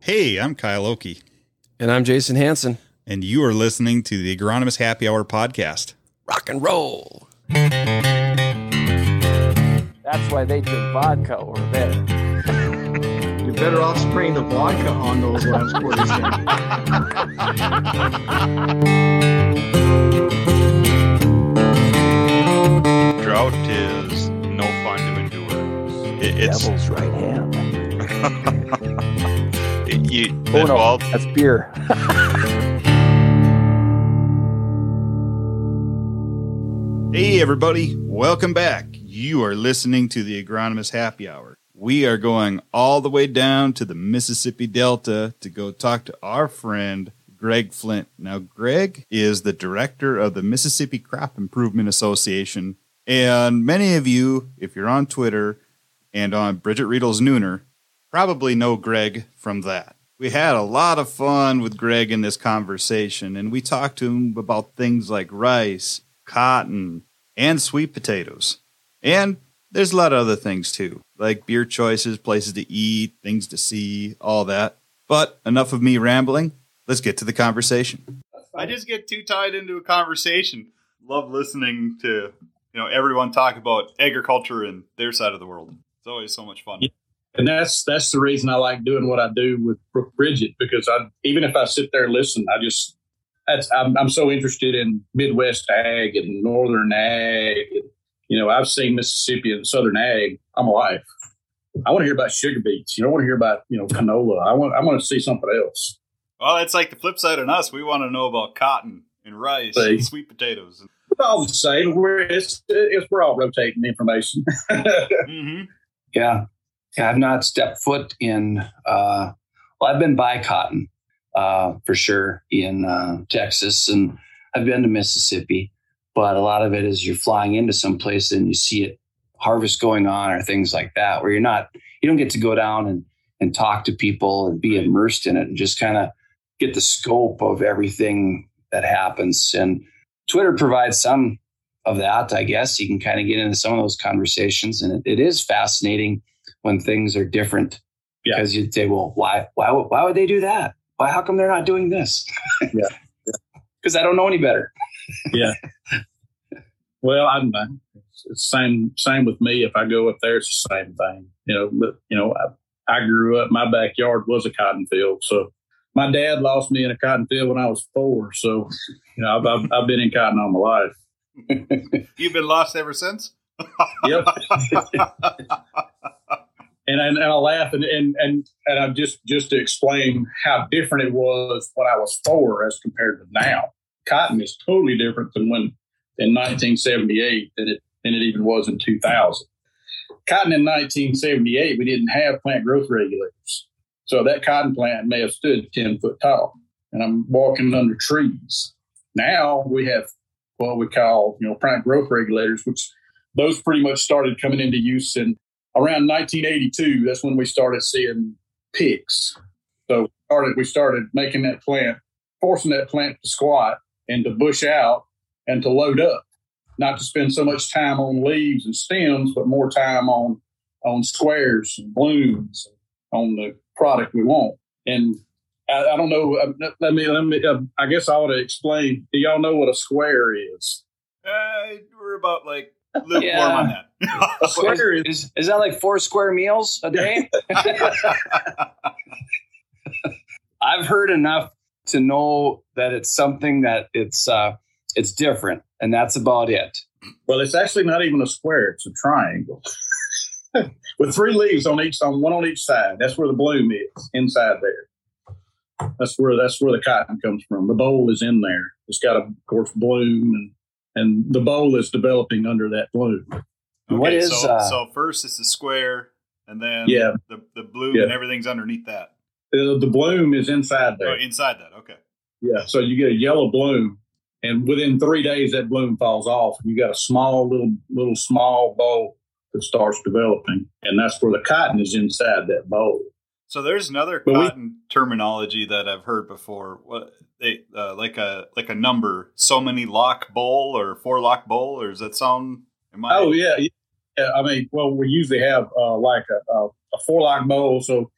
Hey, I'm Kyle Oki, And I'm Jason Hanson. and you are listening to the Agronomist Happy Hour podcast. Rock and roll. That's why they drink vodka over there. You're better off spraying the vodka on those last quarters. then. Drought is no fun to endure. It, it's Devil's right hand. you, Oh no, well, that's beer. Hey, everybody, welcome back. You are listening to the Agronomist Happy Hour. We are going all the way down to the Mississippi Delta to go talk to our friend Greg Flint. Now, Greg is the director of the Mississippi Crop Improvement Association. And many of you, if you're on Twitter and on Bridget Riedel's Nooner, probably know Greg from that. We had a lot of fun with Greg in this conversation, and we talked to him about things like rice, cotton, and sweet potatoes. And there's a lot of other things too, like beer choices, places to eat, things to see, all that. But enough of me rambling. Let's get to the conversation. I just get too tied into a conversation. Love listening to you know everyone talk about agriculture and their side of the world. It's always so much fun. And that's that's the reason I like doing what I do with Brooke Bridget because I even if I sit there and listen, I just that's I'm, I'm so interested in Midwest ag and Northern ag. And, you know, I've seen Mississippi and Southern ag I'm alive. I want to hear about sugar beets. You don't want to hear about you know canola. I want I want to see something else. Well, it's like the flip side on us. We want to know about cotton and rice See. and sweet potatoes. It's all the same. We're it's, it's we're all rotating information. mm-hmm. Yeah. I've not stepped foot in, uh, well, I've been by cotton uh, for sure in uh, Texas and I've been to Mississippi, but a lot of it is you're flying into some place and you see it harvest going on or things like that where you're not, you don't get to go down and, and talk to people and be immersed in it and just kind of get the scope of everything that happens. And Twitter provides some of that, I guess. You can kind of get into some of those conversations and it, it is fascinating when things are different Yeah. because you'd say, well, why, why, would- why would they do that? Why, how come they're not doing this? Yeah. Because I don't know any better. Yeah. Well, I'm uh, it's the same same with me. If I go up there, it's the same thing. You know, but you know, I, I grew up. My backyard was a cotton field, so my dad lost me in a cotton field when I was four. So, you know, I've I've, I've been in cotton all my life. You've been lost ever since. Yep. and and, and I laugh and and and and I'm just just to explain how different it was when I was four as compared to now. Cotton is totally different than when in 1978 than it than it even was in 2000. Cotton in 1978 we didn't have plant growth regulators, so that cotton plant may have stood 10 foot tall, and I'm walking under trees. Now we have what we call you know plant growth regulators, which those pretty much started coming into use in around 1982. That's when we started seeing Pix. So we started we started making that plant, forcing that plant to squat and to bush out and to load up, not to spend so much time on leaves and stems, but more time on on squares and blooms on the product we want. And I, I don't know. uh, Let me. Let me. Uh, I guess I ought to explain. Do y'all know what a square is? Uh, we're about like lukewarm Yeah. on that. Square is Is, that like four square meals a day? I've heard enough to know that it's something that it's uh, it's different, and that's about it. Well, it's actually not even a square; it's a triangle with three leaves on each, on one on each side. That's where the bloom is inside there. That's where that's where the cotton comes from. The boll is in there. It's got a of course bloom, and and the boll is developing under that bloom. What is, so, uh, so first it's the square, and then Yeah. the the bloom Yeah. and everything's underneath that. The, the bloom is inside Oh, there. inside that. Okay. Yeah. So you get a yellow bloom, and within three days that bloom falls off, and you got a small little little small boll that starts developing, and that's where the cotton is inside that boll. So there's another But we- cotton terminology that I've heard before. What they uh, like a like a number, so many lock boll or four lock boll, or does that sound? Am I? Oh yeah, yeah. I mean, well, we usually have uh, like a, a, a four lock boll. So,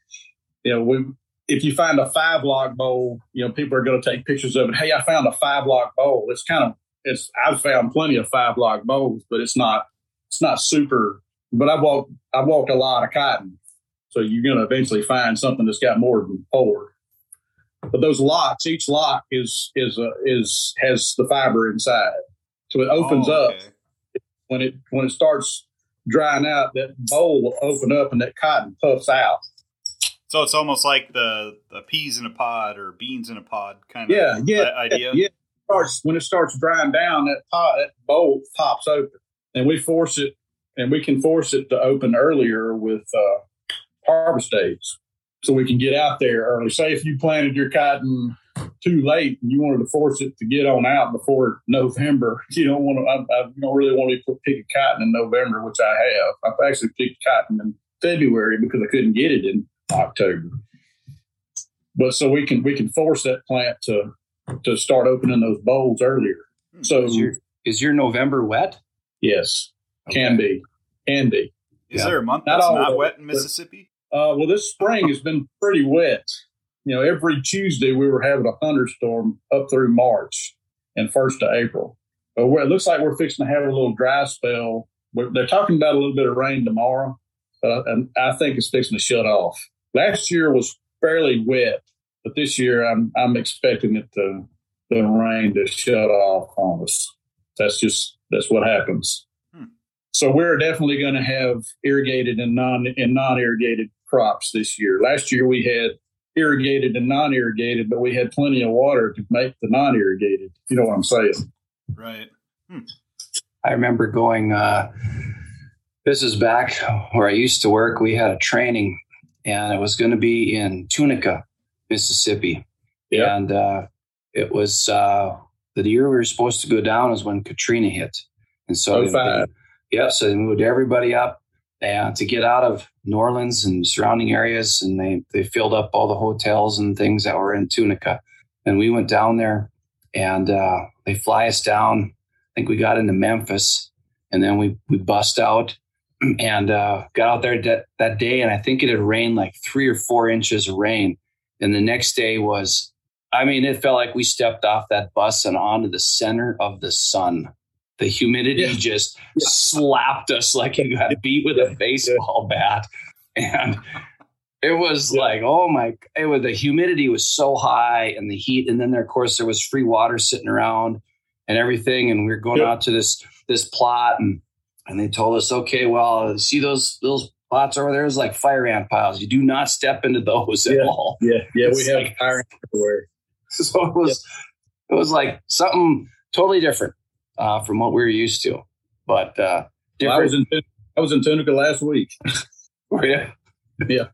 you know, we if you find a five lock boll, you know, people are going to take pictures of it. Hey, I found a five lock boll. It's kind of, it's, I've found plenty of five lock bolls, but it's not, it's not super, but I've walked, I've walked a lot of cotton. So you're going to eventually find something that's got more than four. But those locks, each lock is, is, uh, is, has the fiber inside. So it opens Oh, up when it, when it starts drying out, that boll will open up and that cotton puffs out. So it's almost like the, the peas in a pod or beans in a pod kind of Yeah, yeah, i- idea. Yeah, starts when it starts drying down, that pot, that boll pops open, and we force it, and we can force it to open earlier with uh, harvest aids, so we can get out there early. Say if you planted your cotton too late and you wanted to force it to get on out before November, you don't want to. I, I don't really want to pick picking cotton in November, which I have. I've actually picked cotton in February because I couldn't get it in October. But so we can we can force that plant to to start opening those bolls earlier. Hmm, so Is your is your November wet? yes, can be, can be. Is Yeah. there a month that's all not wet in but- Mississippi? Uh, well, this spring has been pretty wet. You know, every Tuesday we were having a thunderstorm up through March and first of April. But it looks like we're fixing to have a little dry spell. We're, they're talking about a little bit of rain tomorrow, but I, and I think it's fixing to shut off. Last year was fairly wet, but this year I'm I'm expecting it to the rain to shut off on us. That's just that's what happens. Hmm. So we're definitely going to have irrigated and non and non irrigated crops this year. Last year we had irrigated and non irrigated, but we had plenty of water to make the non irrigated. You know what I'm saying? Right. I remember going. Uh, this is back where I used to work. We had a training, and it was going to be in Tunica, Mississippi. Yeah. And uh, it was uh, the year we were supposed to go down is when Katrina hit, and so Oh, they- yeah, so they moved everybody up and to get out of New Orleans and surrounding areas, and they they filled up all the hotels and things that were in Tunica, and we went down there, and uh, they fly us down. I think we got into Memphis, and then we we bust out and uh, got out there that, that day, and I think it had rained like three or four inches of rain, and the next day was, I mean, it felt like we stepped off that bus and onto the center of the sun. The humidity Yeah. just Yeah. slapped us like you got beat with a baseball bat, and it was Yeah. like, oh my! It was the humidity was so high, and the heat, and then there, of course, there was free water sitting around and everything, and we were going Yeah. out to this this plot, and and they told us, okay, well, see those those plots over there is like fire ant piles. You do not step into those at all. Yeah, yeah, It's we have like- fire everywhere. So it was it was like something totally different uh, from what we were used to, but uh, Well, I was in I was in Tunica last week. yeah. Yeah.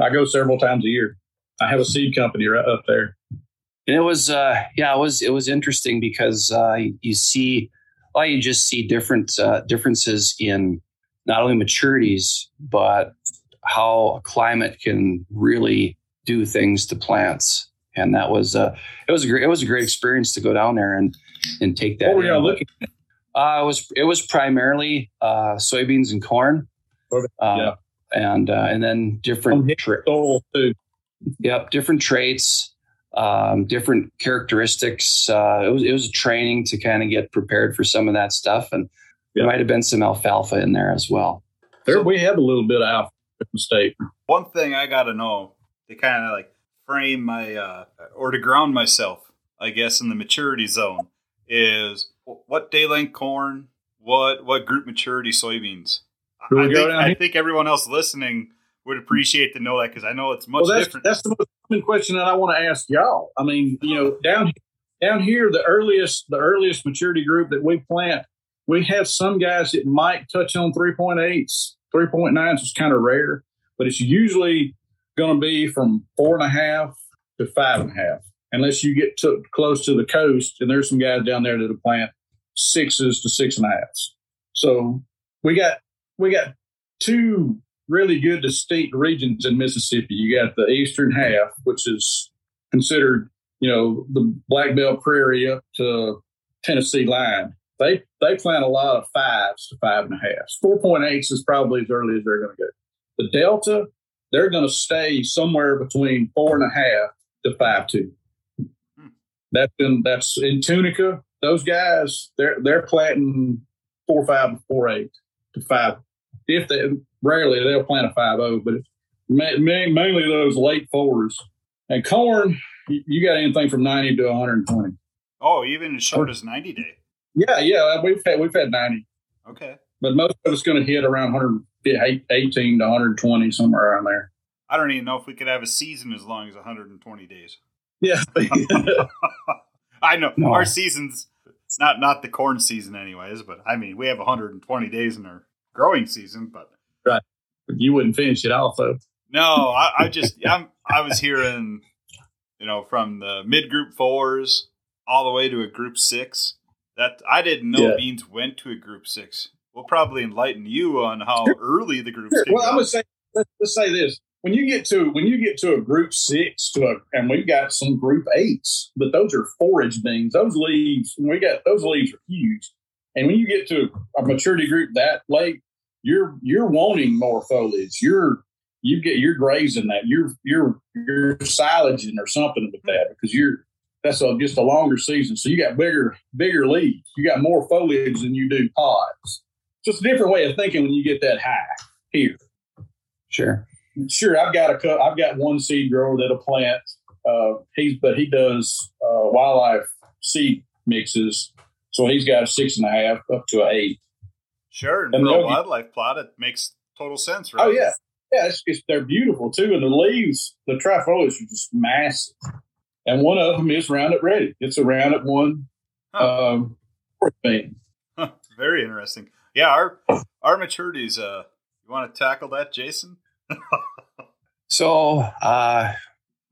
I go several times a year. I have a seed company right up there. and it was uh yeah it was it was interesting because uh you, see well you just see different uh, differences in not only maturities but how a climate can really do things to plants and that was uh it was a great it was a great experience to go down there and and take that What were in. y'all looking? uh it was it was primarily uh soybeans and corn Okay, uh, yeah. and uh and then different On tra- Yep, different traits, um, different characteristics. Uh, it was it was a training to kind of get prepared for some of that stuff, and there might have been some alfalfa in there as well. There we have a little bit of alfalfa in the state. One thing I got to know to kind of like frame my uh, or to ground myself, I guess, in the maturity zone is what day length corn, what what group maturity soybeans. I think, I think everyone else listening would appreciate to know that because I know it's much well, that's different. that's the most common question that I want to ask y'all. I mean, you know, down down here, the earliest the earliest maturity group that we plant, we have some guys that might touch on 3.8s, 3.9s is kind of rare, but it's usually going to be from four and a half to five and a half, unless you get to close to the coast. And there's some guys down there that'll plant sixes to six and a halves. So we got we got two really good distinct regions in Mississippi. You got the eastern half, which is considered, you know, the Black Belt Prairie up to Tennessee line. They they plant a lot of fives to five and a halves. Four point eights is probably as early as they're going to go. The Delta, they're going to stay somewhere between four and a half to five two. That's in that's in Tunica. Those guys, they're they're planting four five four eight to five. If they rarely they'll plant a five zero, but ma- ma- mainly those late fours. And corn, you got anything from ninety to one hundred and twenty. Oh, even as short as 90 day. Yeah, yeah, uh, we've had we've had ninety, Okay. but most of it's going to hit around 118 to 120 somewhere around there. I don't even know if we could have a season as long as 120 days. Yeah, I know No. our seasons, not not the corn season, anyways. But I mean, we have 120 days in our growing season. But right. you wouldn't finish it off though. no, I, I just I'm I was hearing, you know, from the mid group fours all the way to a group six. That I didn't know Yeah. beans went to a group six. We'll probably enlighten you on how early the groups. Sure. Well, go. I would say let's, let's say this: when you get to when you get to a group six to a, and we've got some group eights, but those are forage beans. Those leaves, we got those leaves are huge. And when you get to a maturity group that late, you're you're wanting more foliage. You're you get you're grazing that. You're you're you're silaging or something with that because you're that's a, just a longer season. So you got bigger bigger leaves. You got more foliage than you do pods. Just a different way of thinking when you get that high here. Sure. Sure, I've got a cut. I've got one seed grower that'll plant. Uh, he's but he does uh, wildlife seed mixes, so he's got a six and a half up to an eight. sure. And and for a wildlife plot, it makes total sense, right? Oh yeah, yeah. It's, it's they're beautiful too, and the leaves, the trifolias are just massive. And one of them is Roundup Ready. It's a Roundup One Huh. um, thing. Huh, very interesting. Yeah, our our maturities. Uh, you want to tackle that, Jason? So uh,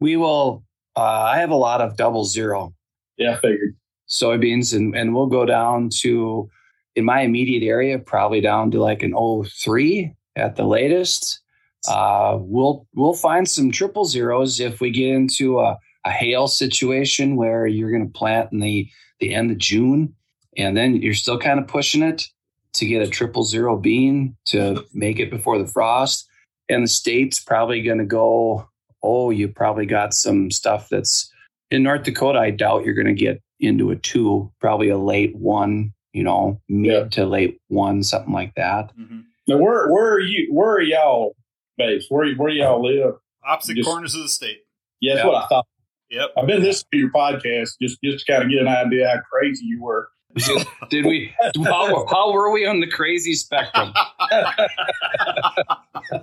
we will. Uh, I have a lot of double zero Yeah, figured. soybeans, and and we'll go down to in my immediate area, probably down to like an 03 at the latest. Uh, we'll we'll find some triple zeros if we get into a, a hail situation where you're going to plant in the the end of June, and then you're still kind of pushing it to get a triple zero bean to make it before the frost. And the state's probably going to go. Oh, you probably got some stuff that's in North Dakota. I doubt you're going to get into a two, probably a late one. You know, mid Yeah. to late one, something like that. Mm-hmm. Now, where where are you? Where are y'all based? Where where y'all live? Opposite Just- corners of the state. Yeah, that's Yeah. what I thought. Yep. I've been listening to your podcast just just to kind of get an idea how crazy you were. Did we? How, how were we on the crazy spectrum?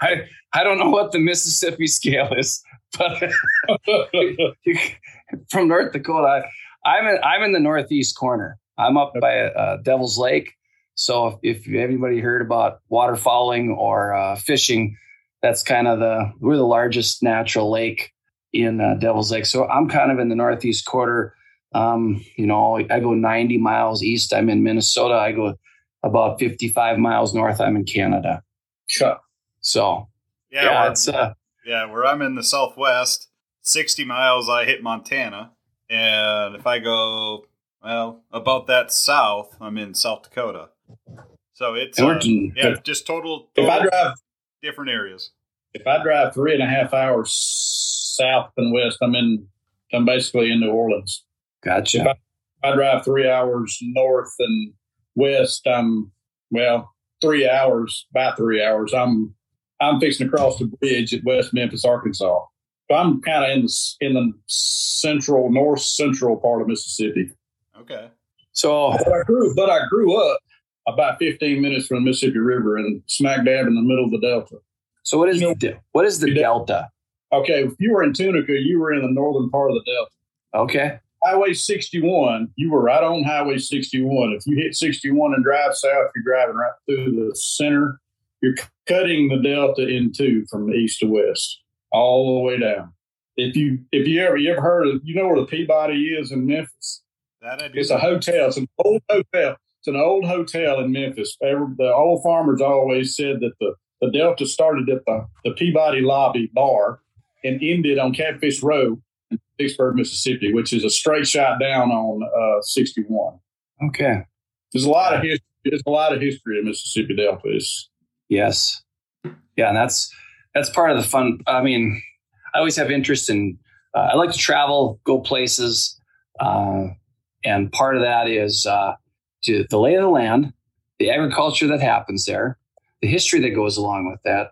I I don't know what the Mississippi scale is, but from North Dakota, I, I'm in I'm in the northeast corner. I'm up by uh, Devil's Lake. So if, if anybody heard about waterfowling or uh, fishing, that's kind of the we're the largest natural lake in uh, Devil's Lake. So I'm kind of in the northeast quarter. Um, you know, I go 90 miles east. I'm in Minnesota. I go about 55 miles north. I'm in Canada. Chuck. So Yeah, yeah, where, it's uh, yeah. Where I'm in the southwest, sixty miles, I hit Montana, and if I go well about that south, I'm in South Dakota. So it's uh, yeah, just total, If I drive different areas. if I drive three and a half hours south and west, I'm in I'm basically in New Orleans. gotcha. If I drive three hours north and west, I'm well three hours, about three hours. I'm I'm fixing to cross the bridge at West Memphis, Arkansas. So I'm kind of in the in the central, north central part of Mississippi. Okay. So But I grew, but I grew up about 15 minutes from the Mississippi River and smack dab in the middle of the Delta. so what is You know- the, what is the You delta? Okay, if you were in Tunica, you were in the northern part of the Delta. Okay. Highway 61, you were right on Highway 61. If you hit 61 and drive south, you're driving right through the center. You're cutting the Delta in two from east to west, all the way down. If you if you ever you ever heard of you know where the Peabody is in Memphis? That I do. It's a hotel. It's an old hotel. It's an old hotel in Memphis. The old farmers always said that the, the Delta started at the, the Peabody Lobby Bar and ended on Catfish Row in Vicksburg, Mississippi, which is a straight shot down on uh, 61. Okay. There's a lot of history. There's a lot of history in Mississippi Delta. It's, Yes. Yeah, and that's that's part of the fun. I mean, I always have interest in. Uh, I like to travel, go places, uh, and part of that is uh, to the lay of the land, the agriculture that happens there, the history that goes along with that,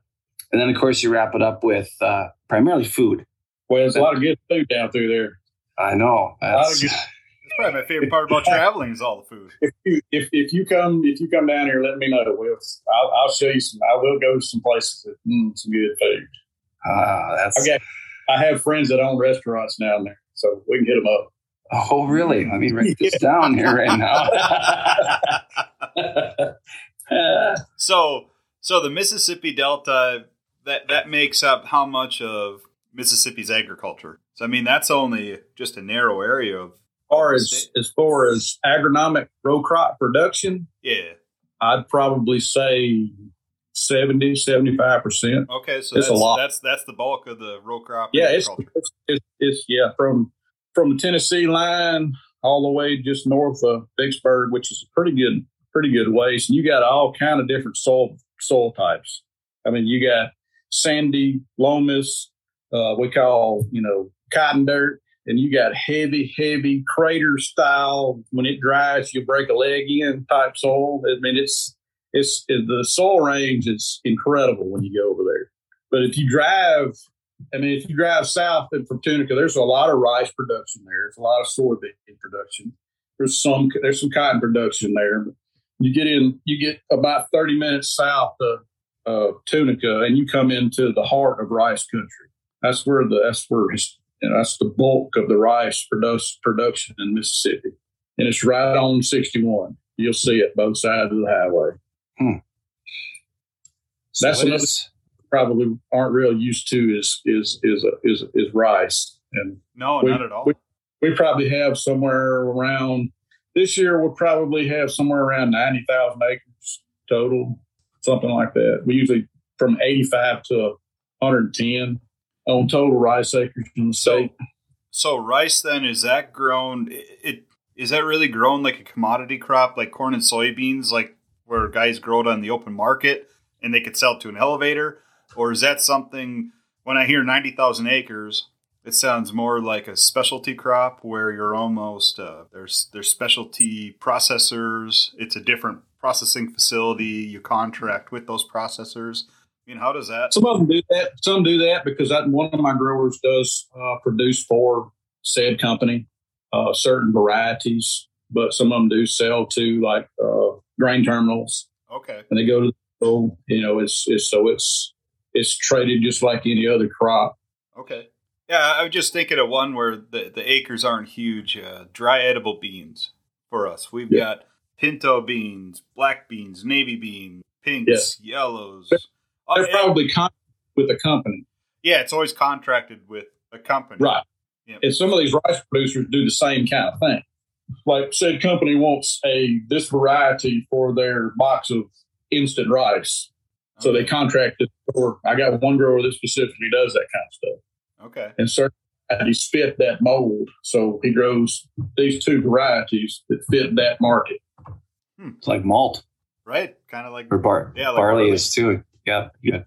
and then of course you wrap it up with uh, primarily food. Well, there's a lot of good food down through there. I know. A lot of good- That's probably my favorite part about traveling is all the food. If you if, if you come if you come down here, let me know. We'll, I'll, I'll show you some. I will go to some places that mm, some good food. Ah, that's I got I have friends that own restaurants down there, so we can hit them up. oh really? Let me write this down here right now. So, so the Mississippi Delta that that makes up how much of Mississippi's agriculture? So, I mean, that's only just a narrow area of. As far as as far as agronomic row crop production, Yeah. I'd probably say 70, 75 percent. Okay, so It's that's, a lot. that's that's the bulk of the row crop. Yeah, it's, it's it's it's yeah from from the Tennessee line all the way just north of Vicksburg, which is a pretty good pretty good ways. And you got all kind of different soil soil types. I mean, you got sandy, lomus, uh, we call you know cotton dirt, and you got heavy, heavy crater style. When it dries, you break a leg in type soil. I mean, it's it's the soil range is incredible when you go over there. But if you drive I mean, if you drive south from Tunica, there's a lot of rice production there. There's a lot of soybean production. There's some there's some cotton production there. You get in, you get about 30 minutes south of Tunica, and you come into the heart of rice country. That's where the that's where it's, you know, that's the bulk of the rice produce, production in Mississippi, and it's right on 61. You'll see it both sides of the highway. Hmm. So That's it another- is- Probably aren't real used to is is is is is rice and no, we- not at all. we- we probably have somewhere around this year we'll probably have somewhere around 90,000 acres total something like that we usually from 85 to 110 on total rice acres in the state so rice then is that grown? It, is that really grown like a commodity crop, like corn and soybeans, like where guys grow it on the open market and they could sell it to an elevator, or is that something? When I hear ninety thousand acres, it sounds more like a specialty crop where you're almost uh, there's there's specialty processors. It's a different processing facility. You contract with those processors. I mean, how does that? some of them do that some do that because I, one of my growers does uh, produce for said company uh, certain varieties but some of them do sell to like uh, grain terminals Okay. and they go to so you know it's it's so it's it's traded just like any other crop. Okay. Yeah, I was just thinking of one where the, the acres aren't huge. Uh, dry edible beans for us. We've Yeah. got pinto beans, black beans, navy beans, pinks, yellows. They're probably con- with a company, yeah, it's always contracted with a company. right? Yeah. And some of these rice producers do the same kind of thing. Like said company wants a this variety for their box of instant rice, so they contract it. Or I got one grower that specifically does that kind of stuff, Okay. and certain varieties fit that mold. So he grows these two varieties that fit that market. Hmm. It's like malt Right. Kind of like. or bar- Yeah, like barley barley. is too. Yeah, good.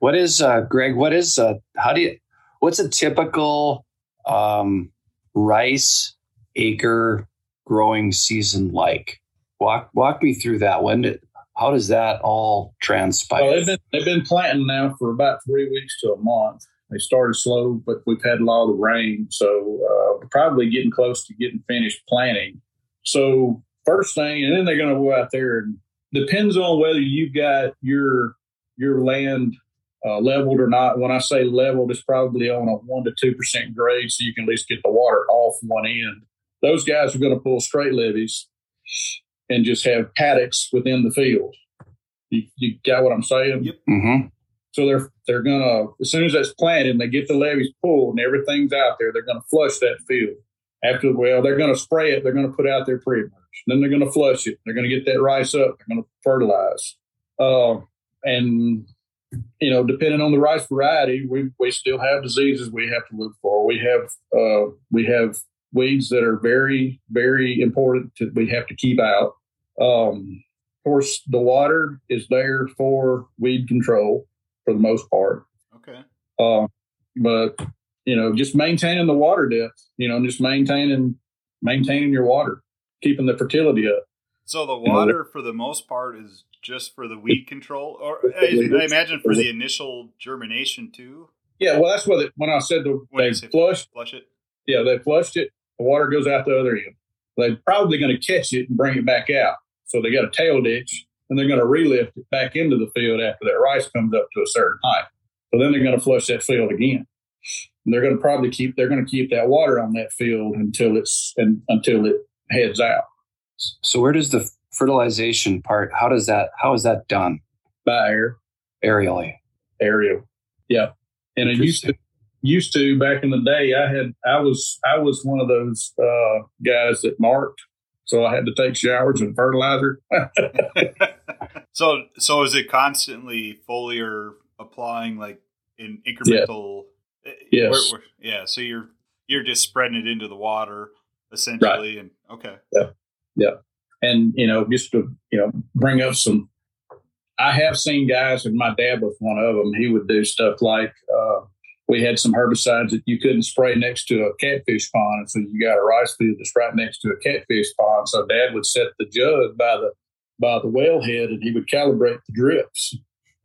What is uh, Greg? What is uh, how do you? What's a typical um, rice acre growing season like? Walk walk me through that. When did? How does that all transpire? Well, they've been they've been planting now for about three weeks to a month. They started slow, but we've had a lot of rain, so uh, probably getting close to getting finished planting. So first thing, and then they're going to go out there and depends on whether you've got your your land uh, leveled or not. When I say leveled, it's probably on a one to two percent grade, so you can at least get the water off one end. Those guys are going to pull straight levees and just have paddocks within the field. You, you got what I'm saying? Yep. mm-hmm. So they're they're gonna as soon as that's planted and they get the levees pulled and everything's out there, they're gonna flush that field. After well, they're gonna spray it. They're gonna put out their pre Then they're gonna flush it. They're gonna get that rice up. They're gonna fertilize. Uh, and you know, depending on the rice variety, we we still have diseases we have to look for. We have uh, we have weeds that are very very important that we have to keep out. Um, of course, the water is there for weed control for the most part. Okay. Uh, but you know, just maintaining the water depth. You know, just maintaining maintaining your water, keeping the fertility up. So the water, for the most part, is just for the weed control, or I, I imagine for the initial germination too. Yeah, well, that's what it, when I said the, When they say flushed. Flush it. Yeah, they flushed it. The water goes out the other end. They're probably going to catch it and bring it back out. So they got a tail ditch, and they're going to relift it back into the field after that rice comes up to a certain height. So then they're going to flush that field again. And they're going to probably keep they're going to keep that water on that field until it's and until it heads out So where does the fertilization part? How does that? How is that done by air aerially? area. Yeah, and it used to used to back in the day. I had I was I was one of those uh, guys that marked, so I had to take showers and fertilizer. so so is it constantly foliar applying like in incremental? eh, Yes. where- where- yeah. So you're you're just spreading it into the water essentially, and okay. And you know just to you know bring up some i have seen guys and my dad was one of them he would do stuff like uh, we had some herbicides that you couldn't spray next to a catfish pond and so you got a rice field that's right next to a catfish pond. So dad would set the jug by the by the wellhead and he would calibrate the drips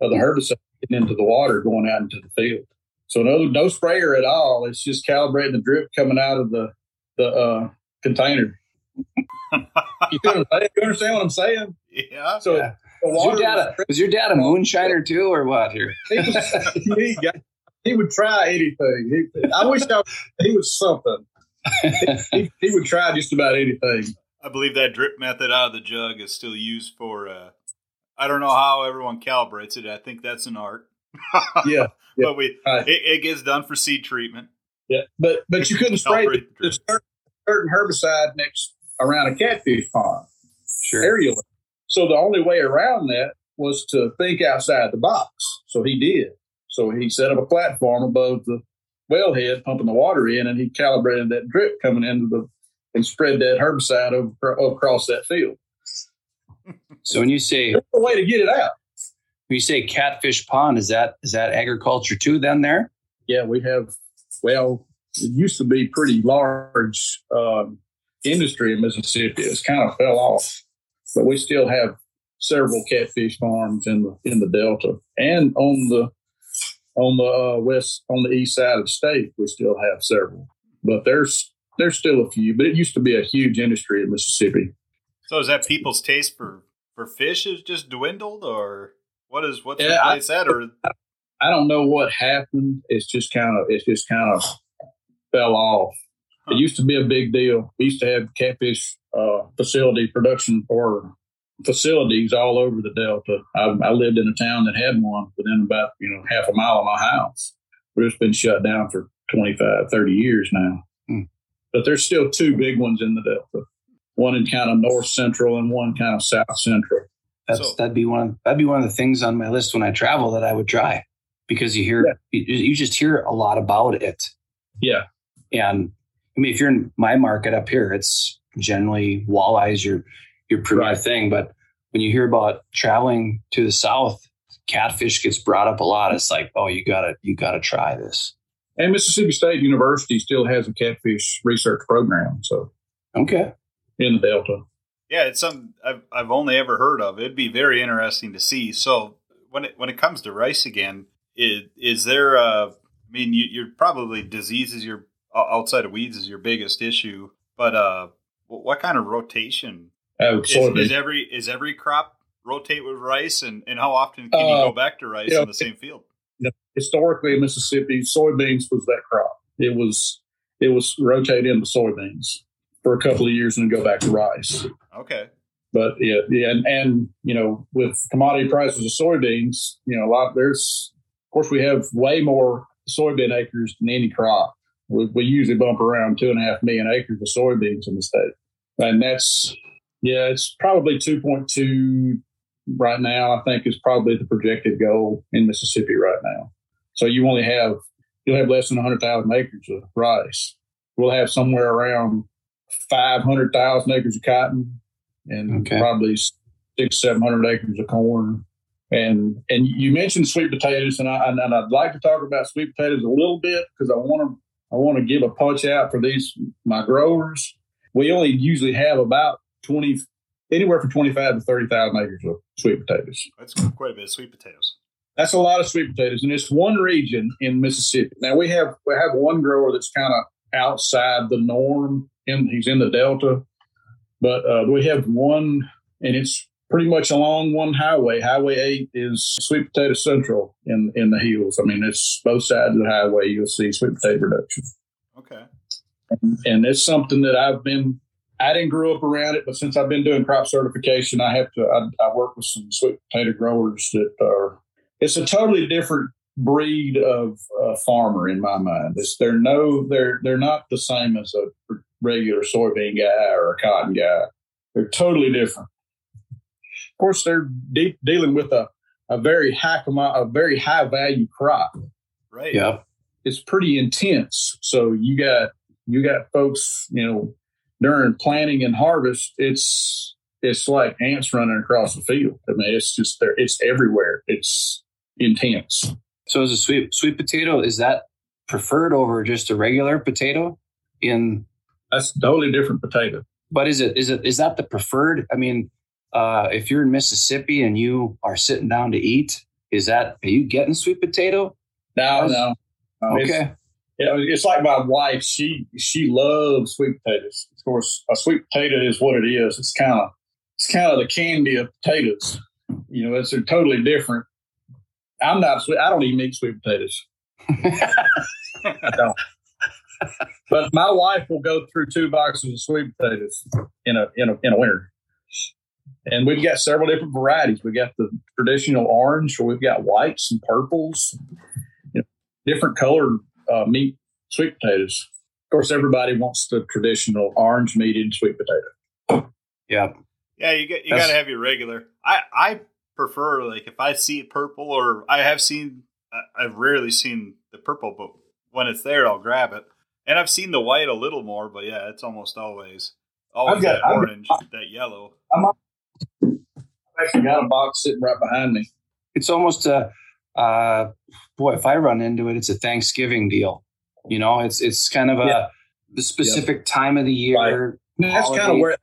of the herbicide getting into the water going out into the field. So no no sprayer at all. It's just calibrating the drip coming out of the the uh, container you, understand- what I'm saying? Yeah. So Yeah. the Was your dad a, was your dad a moonshiner too, or what? Here, he, was- he got- he would try anything. He, I wish I, he was something. He, he would try just about anything. I believe that drip method out of the jug is still used for. Uh, I don't know how everyone calibrates it. I think that's an art. Yeah, yeah. but we Right. it, it gets done for seed treatment. yeah. But but you couldn't spray Calibrate the the certain, certain herbicide next around a catfish pond sure. aerially. So the only way around that was to think outside the box. So he did. So he set up a platform above the wellhead, pumping the water in, and he calibrated that drip coming into the and spread that herbicide over, across that field. So when you say There's a way to get it out. when you say catfish pond, is that is that agriculture too? Then there, Yeah, we have. Well, it used to be pretty large um, industry in Mississippi. It's kind of fell off, but we still have several catfish farms in the in the Delta and on the on the uh, west on the east side of the state. We still have several, but there's there's still a few. But it used to be a huge industry in Mississippi. So is that people's taste for for fish has just dwindled, or what is what's Yeah, I- that? Or I don't know what happened. It's just kind of it's just kind of fell off. Huh. It used to be a big deal. We used to have catfish uh, facility production or facilities all over the Delta. I, I lived in a town that had one within about you know half a mile of my house, but it's been shut down for 25, 30 years now. Hmm. But there's still two big ones in the Delta. One in kind of north central and one kind of south central. that's So- that'd be one of, that'd be one of the things on my list when I travel that I would try because you hear you, you just hear a lot about it. Yeah. And I mean, if you're in my market up here, it's generally walleyes your your premier Right. thing. But when you hear about traveling to the south, catfish gets brought up a lot. It's like, oh, you gotta you gotta try this. And Mississippi State University still has a catfish research program. So Okay. in the Delta. yeah, it's something I've I've only ever heard of. It'd be very interesting to see. So when it when it comes to rice again, is is there? Uh, I mean, you, you're probably diseases is your o- outside of weeds is your biggest issue, but uh, what kind of rotation Oh, is, is every is every crop rotate with rice, and and how often can you Uh, go back to rice you know, in the same field? historically in Mississippi, soybeans was that crop. It was it was rotate into soybeans for a couple of years and then go back to rice. Okay, But yeah, yeah, and, and you know, with commodity prices of soybeans, you know, a lot there's of course we have way more soybean acres than any crop. We, we usually bump around two and a half million acres of soybeans in the state, and that's yeah, it's probably two point two right now. I think is probably the projected goal in Mississippi right now. So you only have you'll have less than hundred thousand acres of rice. We'll have somewhere around five hundred thousand acres of cotton, and Okay. probably six seven hundred acres of corn, And and you mentioned sweet potatoes, and I and I'd like to talk about sweet potatoes a little bit because I want to I want to give a punch out for these my growers. We only usually have about twenty anywhere from twenty five to thirty thousand acres of sweet potatoes. That's quite a bit of sweet potatoes. That's a lot of sweet potatoes, and it's one region in Mississippi. Now we have we have one grower that's kind of outside the norm, and he's in the Delta, but uh, we have one, and it's pretty much along one highway. Highway eight is sweet potato central in in the hills. I mean, it's both sides of the highway. You'll see sweet potato production, Okay. and, and it's something that I've been. I didn't grow up around it, but since I've been doing crop certification, I have to. I, I work with some sweet potato growers that are. It's a totally different breed of uh, farmer in my mind. It's, they're no, they're they're not the same as a regular soybean guy or a cotton guy. They're totally different. Of course, they're de- dealing with a, a very high commo- a very high value crop. Right. Yeah. It's pretty intense. So you got you got folks, you know, during planting and harvest, it's it's like ants running across the field. I mean, it's just there. It's everywhere. It's intense. So is a sweet sweet potato is that preferred over just a regular potato? In That's a totally different potato. but is it is it is that the preferred? I mean, uh, if you're in Mississippi and you are sitting down to eat, is that are you getting sweet potato? No, no. it's- Okay. Yeah, it's like my wife. She she loves sweet potatoes. Of course, a sweet potato is what it is. It's kind of it's kind of the candy of potatoes. You know, it's they're totally different. I'm not sweet. I don't even eat sweet potatoes. I don't. But my wife will go through two boxes of sweet potatoes in a in a in a winter. And we've got several different varieties. We've got the traditional orange, or we've got whites and purples, you know, different colored uh, meat sweet potatoes. Of course, everybody wants the traditional orange meated sweet potato. Yep. Yeah, you get you got to have your regular. I I prefer like if I see it purple or I have seen I- I've rarely seen the purple, but when it's there, I'll grab it. And I've seen the white a little more, but yeah, it's almost always always I've got- that I've got- orange, that yellow. I've actually got a box sitting right behind me. It's almost a uh, boy. If I run into it, it's a Thanksgiving deal. You know, it's it's kind of a Yeah. the specific time of the year. And that's kind of where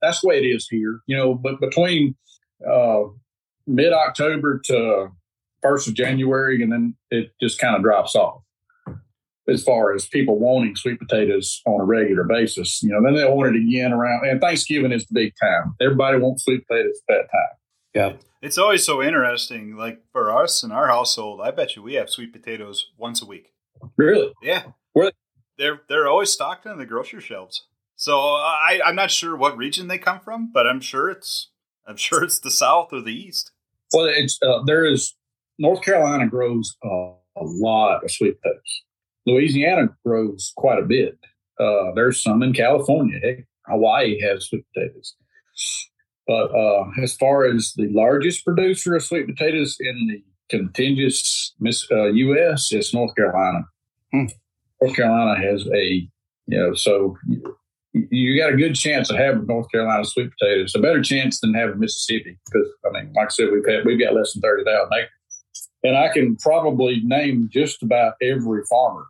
that's the way it is here. You know, but between uh, mid October to first of January, and then it just kind of drops off. As far as people wanting sweet potatoes on a regular basis, you know, then they want it again around. And Thanksgiving is the big time. Everybody wants sweet potatoes at that time. Yeah. It's always so interesting. Like for us in our household, I bet you we have sweet potatoes once a week. Really? Yeah, Where- they're they're always stocked on the grocery shelves. So I I'm not sure what region they come from, but I'm sure it's I'm sure it's the south or the east. Well, it's uh, there is North Carolina grows uh, a lot of sweet potatoes. Louisiana grows quite a bit. Uh, there's some in California. Heck, Hawaii has sweet potatoes. But uh, as far as the largest producer of sweet potatoes in the contiguous uh, U.S., it's North Carolina. Hmm. North Carolina has a, you know, so you, you got a good chance of having North Carolina sweet potatoes. A better chance than having Mississippi because, I mean, like I said, we've had, we've got less than thirty thousand acres, and I can probably name just about every farmer.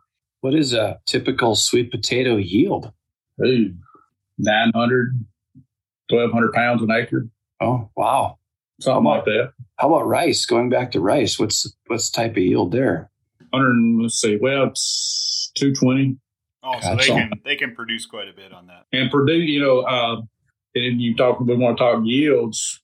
What is a typical sweet potato yield? Ooh, 900, 1,200 pounds an acre, Oh, wow. something like that. How about rice? Going back to rice, what's what's the type of yield there? 100, let's see, well, it's 220. Oh, so they can they can produce quite a bit on that. And produce, you know, uh, and you talk, we want to talk yields.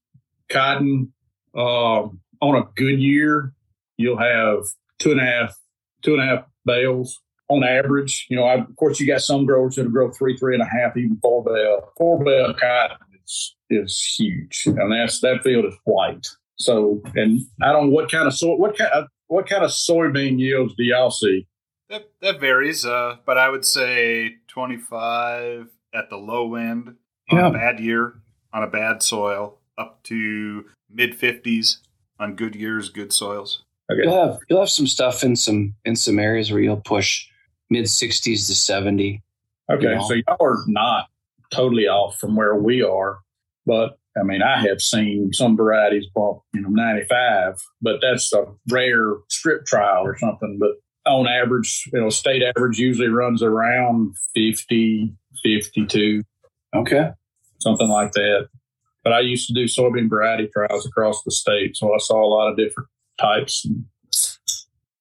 Cotton, um, on a good year, you'll have two and a half, two and a half bales on average. You know, I, of course, you got some growers that'll grow three, three and a half, even four bale. Four bale cotton is is huge, and that's that field is white. So, and I don't know what kind of soy, what kind of what kind of soybean yields do y'all see? That that varies, uh, but I would say 25 at the low end on Yeah. a bad year, on a bad soil, up to mid 50s on good years, good soils. Okay. You'll have you'll have some stuff in some in some areas where you'll push mid sixties to seventy. Okay, You know? so y'all are not totally off from where we are, but I mean, I have seen some varieties bought, you know, 95, but that's a rare strip trial or something. But on average, you know, state average usually runs around 50, 52, Okay. something like that. But I used to do soybean variety trials across the state, so I saw a lot of different types and,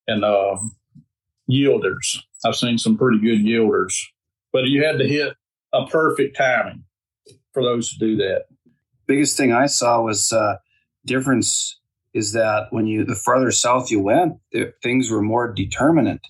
and uh, yielders. I've seen some pretty good yielders, but you had to hit a perfect timing for those to do that. Biggest thing I saw was uh, difference is that when you the farther south you went, it, things were more determinate.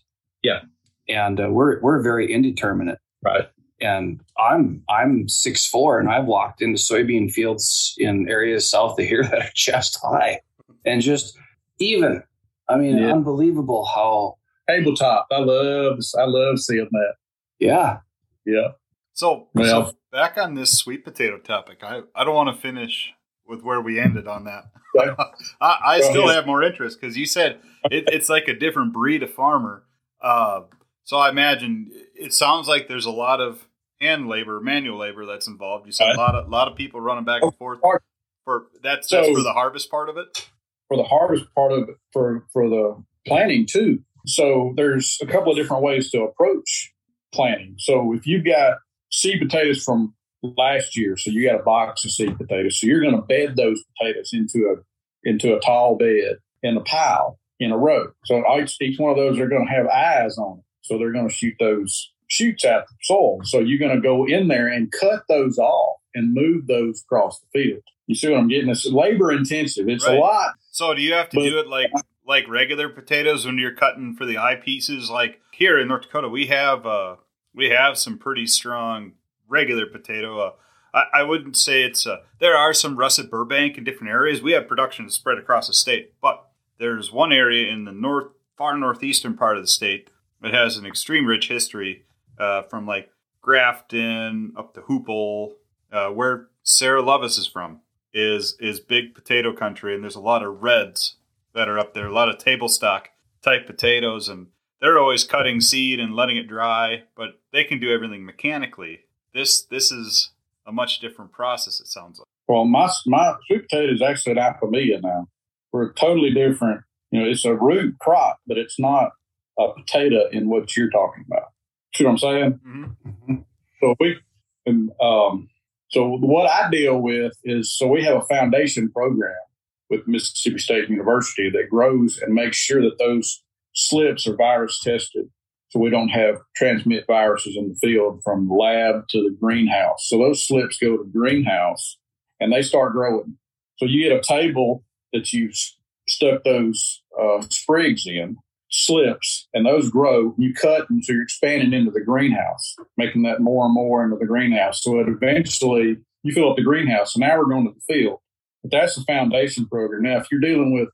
Yeah. And uh, we're we're very indeterminate. Right. And I'm I'm six four, and I've walked into soybean fields in areas south of here that are chest high, and just even. I mean, Yeah. unbelievable how. Tabletop. I love I love seeing that. Yeah. Yeah. So, Well- so back on this sweet potato topic, I, I don't want to finish with where we ended on that. Right. I, I Go still ahead. have more interest because you said it, it's like a different breed of farmer. Uh, so I imagine it sounds like there's a lot of hand labor, manual labor that's involved. You said Right. a lot of lot of people running back and forth Har- for that's So- that's for the harvest part of it. for the harvest part of it for for the planting too. So there's a couple of different ways to approach planting. So if you've got seed potatoes from last year, so you got a box of seed potatoes, so you're going to bed those potatoes into a into a tall bed in a pile in a row. So each, each one of those are going to have eyes on it. So they're going to shoot those shoots out the soil. So you're going to go in there and cut those off and move those across the field. You see what I'm getting? It's labor intensive. It's Right. a lot So do you have to But- do it like like regular potatoes when you're cutting for the eye pieces? Like here in North Dakota, we have uh we have some pretty strong regular potato. Uh, I, I wouldn't say it's uh, there are some russet Burbank in different areas. We have production spread across the state, but there's one area in the north far northeastern part of the state that has an extreme rich history uh, from like Grafton up to Hoople, uh, where Sarah Lovis is from is is big potato country, and there's a lot of reds that are up there, a lot of table stock type potatoes, and they're always cutting seed and letting it dry, but they can do everything mechanically. This this is a much different process. It sounds like. Well, my my sweet potato is actually an Ipomoea now. We're totally different. You know, it's a root crop, but it's not a potato in what you're talking about. See what I'm saying? Mm-hmm. So we, and, um, so what I deal with is so we have a foundation program with Mississippi State University that grows and makes sure that those slips are virus tested, so we don't have transmit viruses in the field from lab to the greenhouse. So those slips go to greenhouse and they start growing. So you get a table that you've stuck those uh, sprigs in, slips, and those grow. You cut them, so you're expanding into the greenhouse, making that more and more into the greenhouse. So it eventually you fill up the greenhouse. So now we're going to the field. But that's the foundation program. Now, if you're dealing with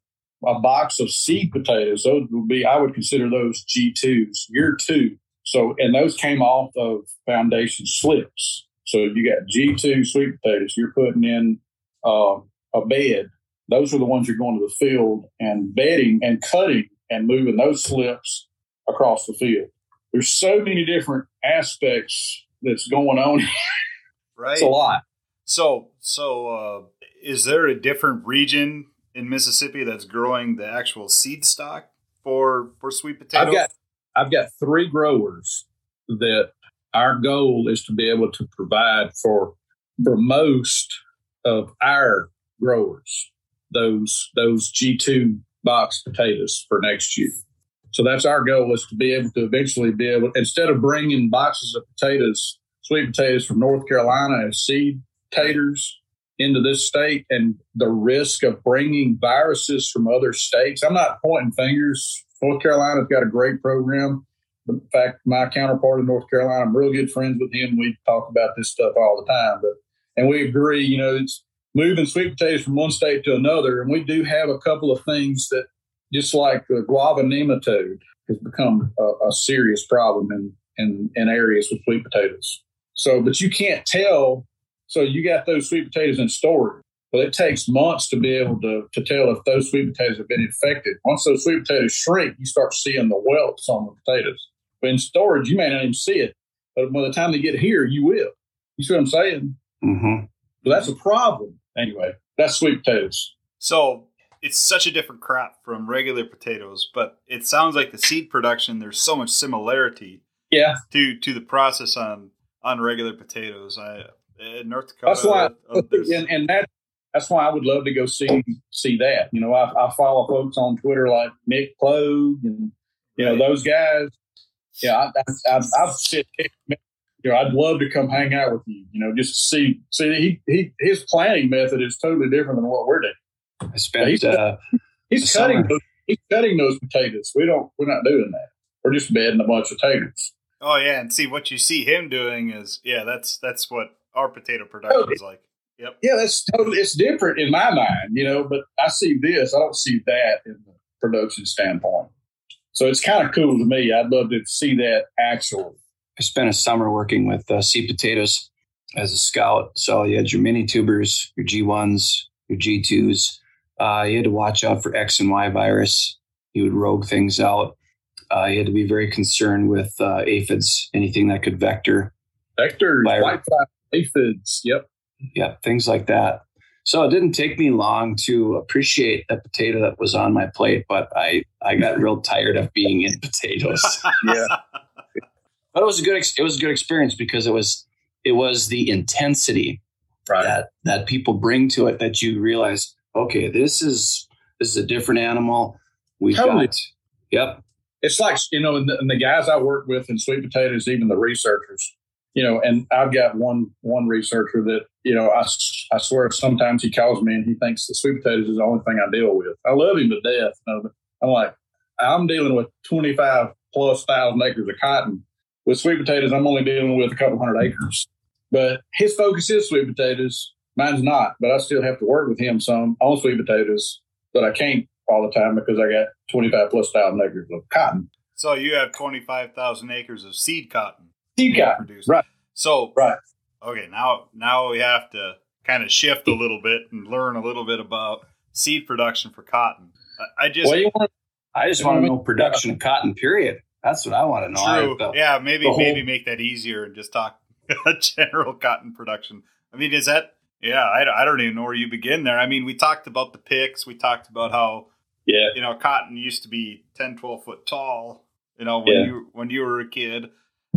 a box of seed potatoes, those would be I would consider those G2s, year two. So and those came off of foundation slips. So if you got G2 sweet potatoes, you're putting in uh, a bed. Those are the ones you're going to the field and bedding and cutting and moving those slips across the field. There's so many different aspects that's going on. Right. It's a lot. So so uh, is there a different region in Mississippi that's growing the actual seed stock for for sweet potatoes? I've got I've got three growers that our goal is to be able to provide for for most of our growers those those G two box potatoes for next year. So that's our goal is to be able to eventually be able instead of bringing boxes of potatoes, sweet potatoes from North Carolina as seed taters into this state and the risk of bringing viruses from other states. I'm not pointing fingers. North Carolina's got a great program. In fact, my counterpart in North Carolina, I'm real good friends with him. We talk about this stuff all the time, but and we agree, you know, it's moving sweet potatoes from one state to another. And we do have a couple of things that, just like the guava nematode, has become a, a serious problem in, in in areas with sweet potatoes. So, but you can't tell. So you got those sweet potatoes in storage. But it takes months to be able to, to tell if those sweet potatoes have been infected. Once those sweet potatoes shrink, you start seeing the welts on the potatoes. But in storage, you may not even see it. But by the time they get here, you will. You see what I'm saying? Mm-hmm. So that's a problem. anyway, that's sweet potatoes. So it's such a different crop from regular potatoes, but it sounds like the seed production. There's so much similarity Yeah, to to the process on on regular potatoes. I in North Dakota. that's why, uh, and, and that that's why I would love to go see see that. You know, I, I follow folks on Twitter like Nick Clove and you know those guys. Yeah, I, I, I, I've said, you know, I'd love to come hang out with you. You know, just to see see he, he his planting method is totally different than what we're doing. I spent uh, He's cutting those, he's cutting those potatoes. We don't we're not doing that. We're just bedding a bunch of taters. oh yeah, and see what you see him doing is yeah, that's that's what our potato production is like. Yep. Yeah, that's totally it's different in my mind, you know, but I see this, I don't see that in the production standpoint. So it's kind of cool to me. I'd love to see that actually. I spent a summer working with uh, seed potatoes as a scout. So you had your mini tubers, your G1s, your G2s. Uh, you had to watch out for X and Y virus. You would rogue things out. Uh, you had to be very concerned with uh, aphids, anything that could vector. Vectors, Virus. White fly aphids. Yep. Yeah, things like that. So it didn't take me long to appreciate the potato that was on my plate, but I, I got real tired of being in potatoes. Yeah. but it was a good it was a good experience because it was it was the intensity Right. that that people bring to it that you realize okay this is this is a different animal we've Totally. got yep it's like you know, and the, and the guys I work with in sweet potatoes, even the researchers, you know, and I've got one one researcher that you know, I I swear sometimes he calls me and he thinks the sweet potatoes is the only thing I deal with. I love him to death. I'm like, I'm dealing with 25 plus thousand acres of cotton. With sweet potatoes, I'm only dealing with a couple hundred acres. But his focus is sweet potatoes. Mine's not, but I still have to work with him some on sweet potatoes, but I can't all the time because I got 25 plus thousand acres of cotton. So you have twenty five thousand acres of seed cotton. Seed being produced. right. So Right. okay, now now we have to kind of shift a little bit and learn a little bit about seed production for cotton. I, I just Well, you want i just want to know know production of cotton period that's what i want to know True. the- yeah, maybe whole- maybe make that easier and just talk general cotton production. I mean, is that? Yeah, I, I don't even know where you begin there. I mean, we talked about the Pix. We talked about how yeah, you know cotton used to be 10, 12 foot tall. You know when Yeah. you when you were a kid,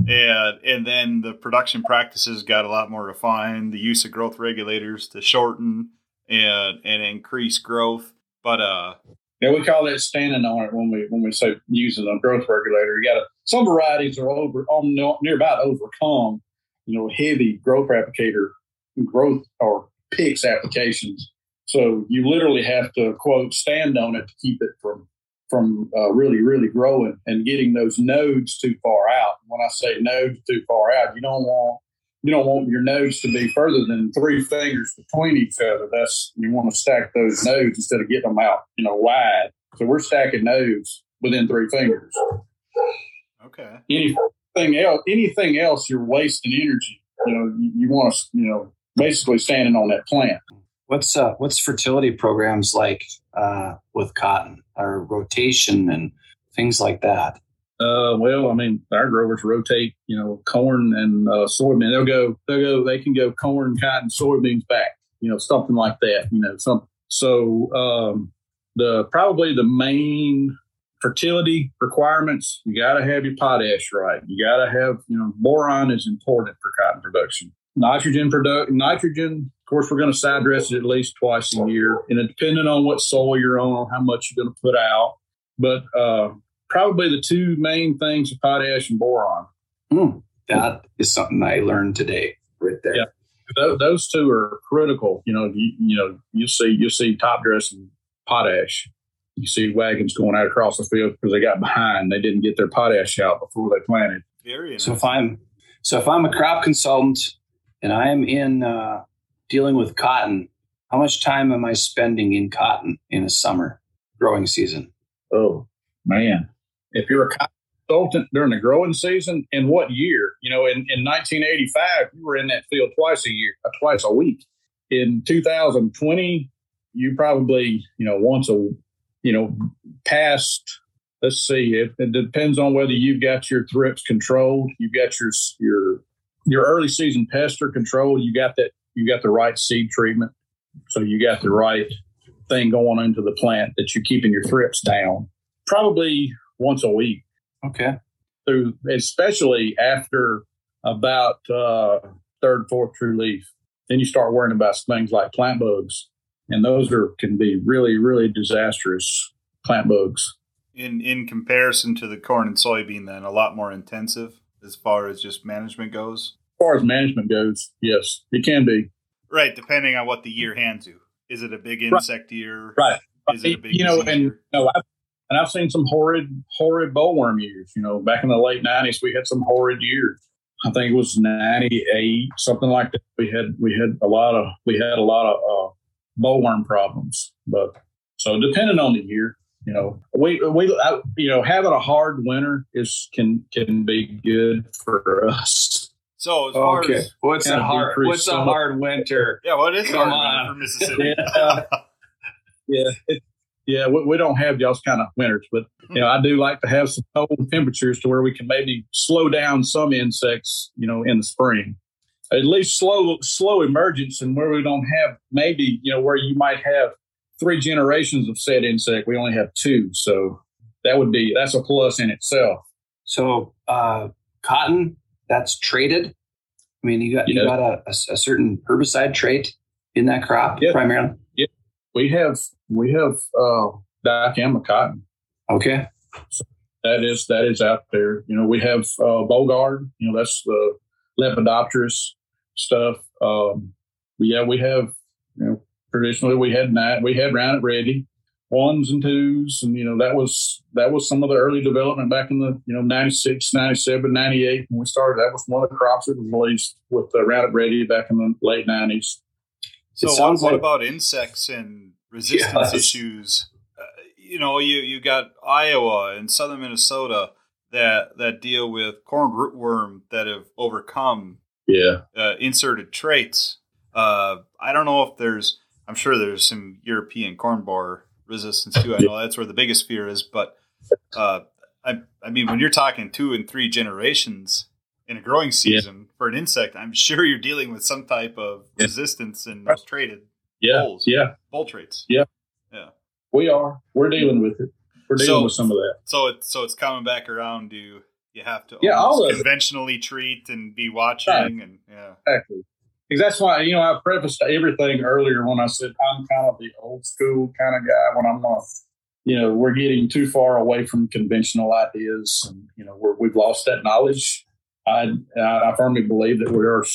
and and then the production practices got a lot more refined. The use of growth regulators to shorten and and increase growth. But uh, yeah. We call that standing on it when we when we say using a growth regulator. You got some varieties are over on near about overcome, you know, heavy growth applicator growth or Pix applications. So you literally have to quote stand on it to keep it from from uh, really really growing and getting those nodes too far out. When I say nodes too far out, you don't want you don't want your nodes to be further than three fingers between each other. That's you want to stack those nodes instead of getting them out, you know, wide. So we're stacking nodes within three fingers. okay, Anything else, anything else, you're wasting energy. You know, you, you want to, you know, basically standing on that plant. what's uh what's fertility programs like uh with cotton or rotation and things like that Uh, well, I mean, our growers rotate, you know, corn and uh, soybean. They'll go, they'll go, they can go corn, cotton, soybeans back, you know, something like that, you know, some. So, um, the probably the main fertility requirements, you got to have your potash right. You got to have, you know, boron is important for cotton production. Nitrogen product, nitrogen. Of course, we're going to side dress it at least twice a year, and depending on what soil you're on, how much you're going to put out. But uh, probably the two main things are potash and boron. Hmm, that is something i learned today right there Yeah. Those, those two are critical. You know, you, you know, you see you see top dressing potash. You see wagons going out across the field because they got behind. They didn't get their potash out before they planted. very So if. I'm so if I'm a crop consultant and I am in uh, dealing with cotton, how much time am I spending in cotton in a summer growing season? Oh man! If you're a cotton consultant during the growing season, in what year? You know, in, in 1985, you were in that field twice a year, uh, twice a week. In 2020, you probably you know once a you know past. Let's see. It, it depends on whether you've got your thrips controlled. You've got your your your early season pester control. You got that. You got the right seed treatment. so you got the right thing going into the plant that you're keeping your thrips down. Probably once a week Okay. through, especially after about uh, third, fourth true leaf. Then you start worrying about things like plant bugs, and those are can be really, really disastrous plant bugs. In in comparison to the corn and soybean, then a lot more intensive as far as just management goes. As far as management goes, yes, it can be. Right, depending on what the year hands you. Is it a big insect year? Right. Is it a big you know, and year? know, I've, and I've seen some horrid, horrid bollworm years. You know, back in the late nineties, we had some horrid years. I think it was ninety eight, something like that. We had we had a lot of we had a lot of uh, bollworm problems. But so depending on the year, you know, we we I, you know having a hard winter is can can be good for us. So as far Okay. as What's a hard? decrease What's a hard winter? yeah, what is Come hard on. for Mississippi? Yeah. Yeah, it, yeah, we, we don't have y'all's kind of winters, but you know, I do like to have some cold temperatures to where we can maybe slow down some insects, you know, in the spring. At least slow slow emergence, and where we don't have maybe you know where you might have three generations of said insect, we only have two, so that would be that's a plus in itself. So uh, cotton that's traded. I mean, you got you got a, a, a certain herbicide trait in that crop Yeah. primarily. We have we have uh, dicamba cotton. Okay. that is that is out there. You know, we have uh, Bollgard. You know, that's the Lepidopterus stuff. Um, yeah, we have. You know, traditionally we had nine. We had Roundup Ready ones and twos, and you know that was that was some of the early development back in the you know 96, 97, 98 when we started. That was one of the crops that was released with the Roundup Ready back in the late nineties. So It what, sounds what like- about insects and resistance Yes. issues? Uh, you know, you you got Iowa and southern Minnesota that that deal with corn rootworm that have overcome Yeah, uh, inserted traits. Uh, I don't know if there's. I'm sure there's some European corn borer resistance too. I know that's where the biggest fear is, but uh, I I mean, when you're talking two and three generations in a growing season for an insect, I'm sure you're dealing with some type of Yeah. resistance in those traded yeah, Bulls. yeah. bull traits. Yeah, yeah. We are. We're dealing with it. We're dealing So- with some of that. So it's so it's coming back around to you have to Yeah, all almost it. conventionally treat and be watching Right. and yeah. Exactly. Because that's why, you know, I prefaced everything earlier when I said I'm kind of the old school kind of guy when I'm not, you know, we're getting too far away from conventional ideas and, you know, we're, we've lost that knowledge. I, I firmly believe that we are,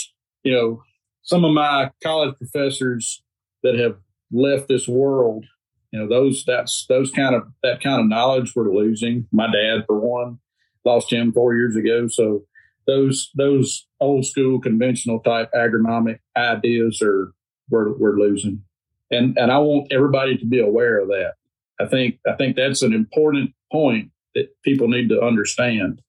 you know, some of my college professors that have left this world, you know, those, that's, those kind of, that kind of knowledge we're losing. My dad, for one, lost him four years ago. So, those those old school conventional type agronomic ideas are we're, we're losing and and i want everybody to be aware of that i think i think that's an important point that people need to understand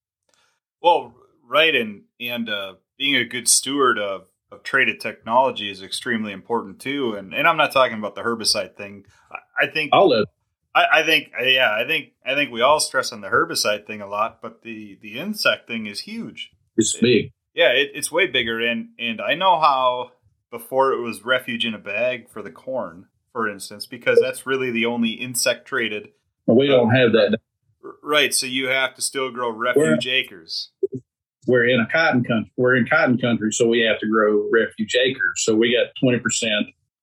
Well, right, and and uh, being a good steward of, of traded technology is extremely important too. And and I'm not talking about the herbicide thing. I, I think all of I, I think yeah, I think I think we all stress on the herbicide thing a lot, but the the insect thing is huge. It's big Yeah, it, it's way bigger, and and I know how before it was refuge in a bag for the corn, for instance, because that's really the only insect traded. we don't have that Right, so you have to still grow refuge acres. we're in a cotton country we're in cotton country so we have to grow refuge acres so we got 20%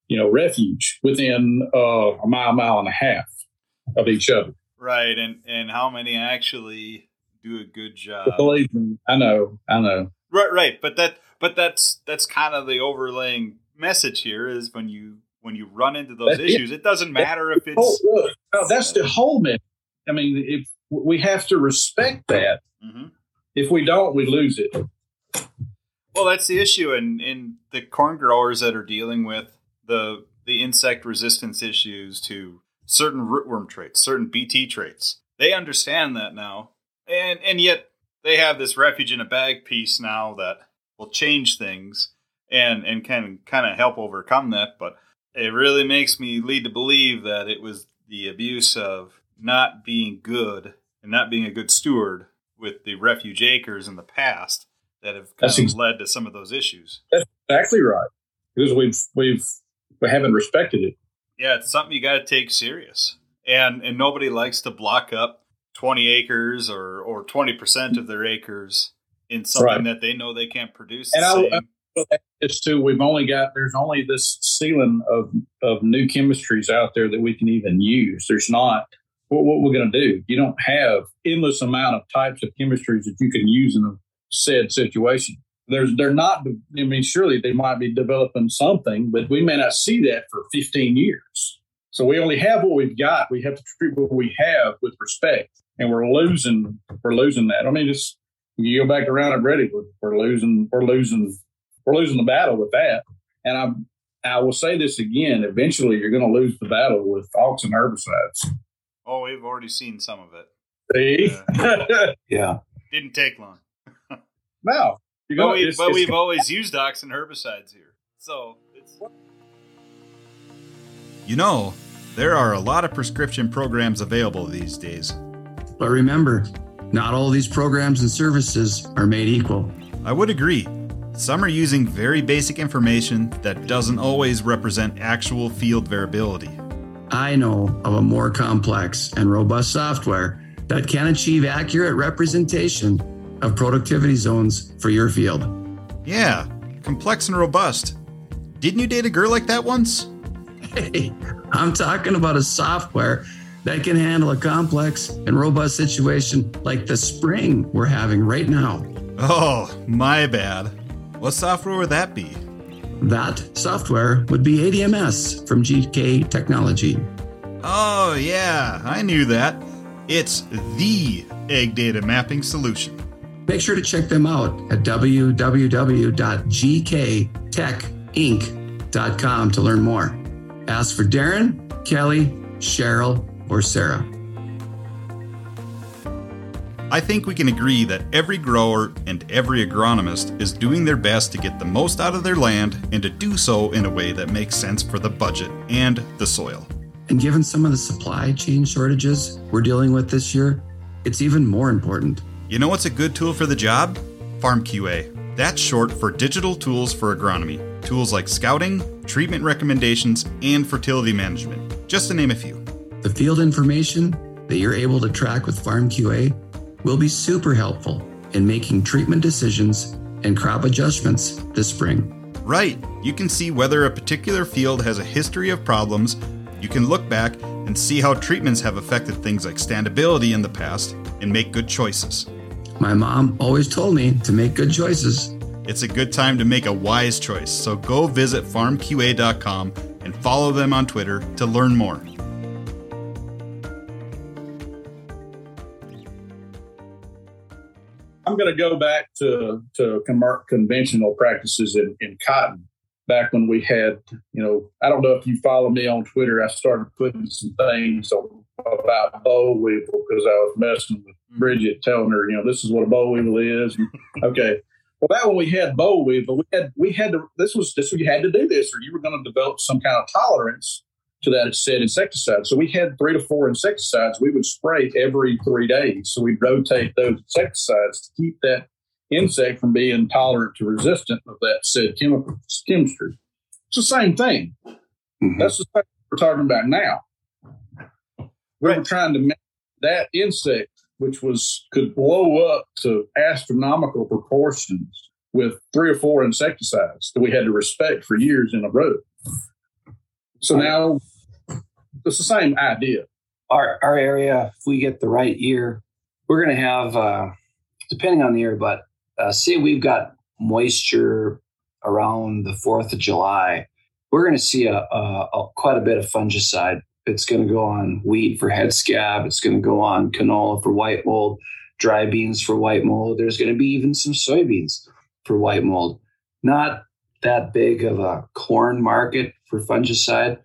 you know refuge within uh, a mile mile and a half of each other Right, and and how many actually do a good job? believe me i know i know Right, right, but that but that's that's kind of the overlaying message here is when you when you run into those That's it. issues, it doesn't matter if Oh, it's look, no, that's the whole message. I mean, if we have to respect that, Mhm. if we don't, we lose it. well, that's the issue, and in the corn growers that are dealing with the the insect resistance issues to certain rootworm traits, certain BT traits, they understand that now, and and yet they have this refuge in a bag piece now that will change things and and can kind of help overcome that. But it really makes me lead to believe that it was the abuse of not being good and not being a good steward with the refuge acres in the past that have kind That's of ex- led to some of those issues. That's Exactly right. Because we've we've we haven't respected it. Yeah, it's something you got to take serious, and and nobody likes to block up twenty acres or or twenty percent of their acres in something Right. that they know they can't produce. And the I- same. It's too. We've only got there's only this ceiling of of new chemistries out there that we can even use. There's not. What, what we're going to do? You don't have endless amount of types of chemistries that you can use in a said situation. There's they're not. I mean, surely they might be developing something, but we may not see that for 15 years. So we only have what we've got. We have to treat what we have with respect, and we're losing. We're losing that. I mean, just you go back around and ready. We're, we're losing. We're losing we're losing the battle with that. And I I will say this again. Eventually, you're going to lose the battle with auxin herbicides. oh, we've already seen some of it. See? Yeah. Didn't take long. no, you're But, going. we, it's, but it's- we've always used auxin herbicides here, so it's. You know, there are a lot of prescription programs available these days. But remember, not all these programs and services are made equal. I would agree. Some are using very basic information that doesn't always represent actual field variability. I know of a more complex and robust software that can achieve accurate representation of productivity zones for your field. Yeah, complex and robust. Didn't you date a girl like that once? Hey, I'm talking about a software that can handle a complex and robust situation like the spring we're having right now. Oh, my bad. What software would that be? That software would be ADMS from GK Technology. Oh, yeah, I knew that. It's the Ag Data Mapping Solution. Make sure to check them out at www.gktechinc.com to learn more. Ask for Darren, Kelly, Cheryl, or Sarah. I think we can agree that every grower and every agronomist is doing their best to get the most out of their land and to do so in a way that makes sense for the budget and the soil. And given some of the supply chain shortages we're dealing with this year, it's even more important. You know what's a good tool for the job? Farm QA. That's short for digital tools for agronomy. Tools like scouting, treatment recommendations, and fertility management, just to name a few. The field information that you're able to track with Farm QA will be super helpful in making treatment decisions and crop adjustments this spring. Right, you can see whether a particular field has a history of problems. You can look back and see how treatments have affected things like standability in the past and make good choices. My mom always told me to make good choices. It's a good time to make a wise choice, so go visit farmqa.com and follow them on Twitter to learn more. I'm going to go back to to conventional practices in, in cotton. Back when we had, you know, I don't know if you follow me on Twitter. I started putting some things on, about boll weevil because I was messing with mm-hmm. Bridget, telling her, you know, this is what a boll weevil is. Okay, well, that when we had boll weevil, we had we had to. This was this you had to do this, or you were going to develop some kind of tolerance to that said insecticide. So we had three to four insecticides we would spray every three days. So we'd rotate those insecticides to keep that insect from being tolerant to resistant of that said chemical chemistry. It's the same thing. Mhm. That's the thing we're talking about now. We were trying to make that insect, which was could blow up to astronomical proportions with three or four insecticides that we had to respect for years in a row. So now it's the same idea. our our area, if we get the right year, we're going to have, uh, depending on the year, but uh, say we've got moisture around the Fourth of July, we're going to see a, a, a quite a bit of fungicide. It's going to go on wheat for head scab. It's going to go on canola for white mold, dry beans for white mold. There's going to be even some soybeans for white mold. Not that big of a corn market for fungicide.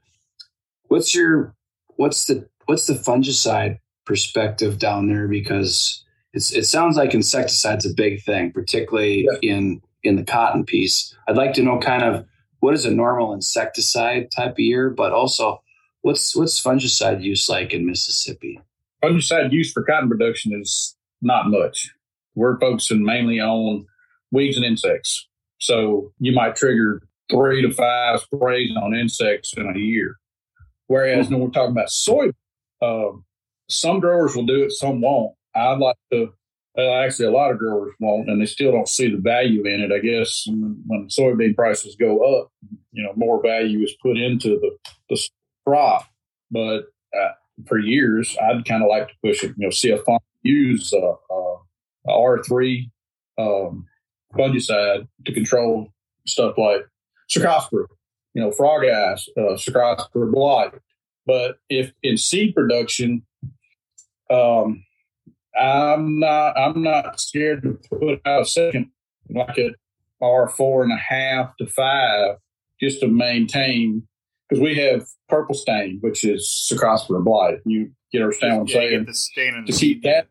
What's your what's the what's the fungicide perspective down there? Because it's it sounds like insecticide's a big thing, particularly in in the cotton piece. I'd like to know kind of what is a normal insecticide type of year, but also what's what's fungicide use like in Mississippi? Fungicide use for cotton production is not much. We're focusing mainly on weeds and insects. So you might trigger three to five sprays on insects in a year. Whereas when we're talking about soy, um, some growers will do it, some won't. I'd like to. Well, actually, a lot of growers won't, and they still don't see the value in it. I guess when, when soybean prices go up, you know, more value is put into the the crop. But uh, for years, I'd kind of like to push it. You know, see a farm use uh, uh, R three um, fungicide to control stuff like Cercospora, you know, frog eyes, uh, Cercospora blight. But if in seed production, um, I'm not I'm not scared to put out a second like at R four and a half to five just to maintain because we have purple stain, which is Cercospora blight. You get understand what I'm Yeah, saying? the stain in to keep that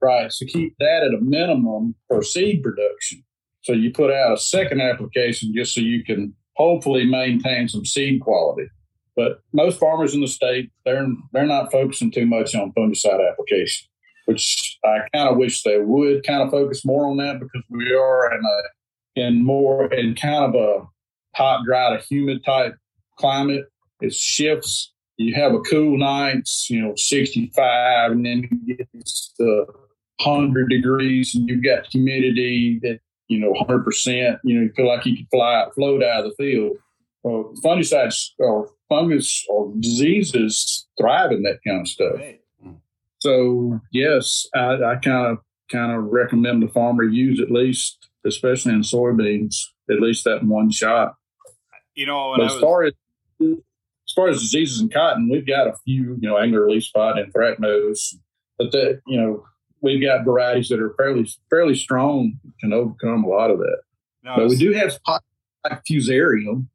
right to keep that at a minimum for seed production so you put out a second application just so you can hopefully maintain some seed quality. But most farmers in the state they're they're not focusing too much on fungicide application which i kind of wish they would kind of focus more on that because we are in a in more in kind of a hot dry to humid type climate. It shifts. You have a cool nights, you know, 65, and then it gets to 100 degrees, and you've got humidity that, you know, 100%, you know, you feel like you could fly, float out of the field. Well, fungicides or fungus or diseases thrive in that kind of stuff. Right. Hmm. So, yes, I, I kind of kind of recommend the farmer use at least, especially in soybeans, at least that one shot. You know, when But I as was far as as far as diseases in cotton, we've got a few, you know, angular leaf spot and anthracnose, but that you know we've got varieties that are fairly fairly strong can overcome a lot of that. no, But we do have spots like fusarium,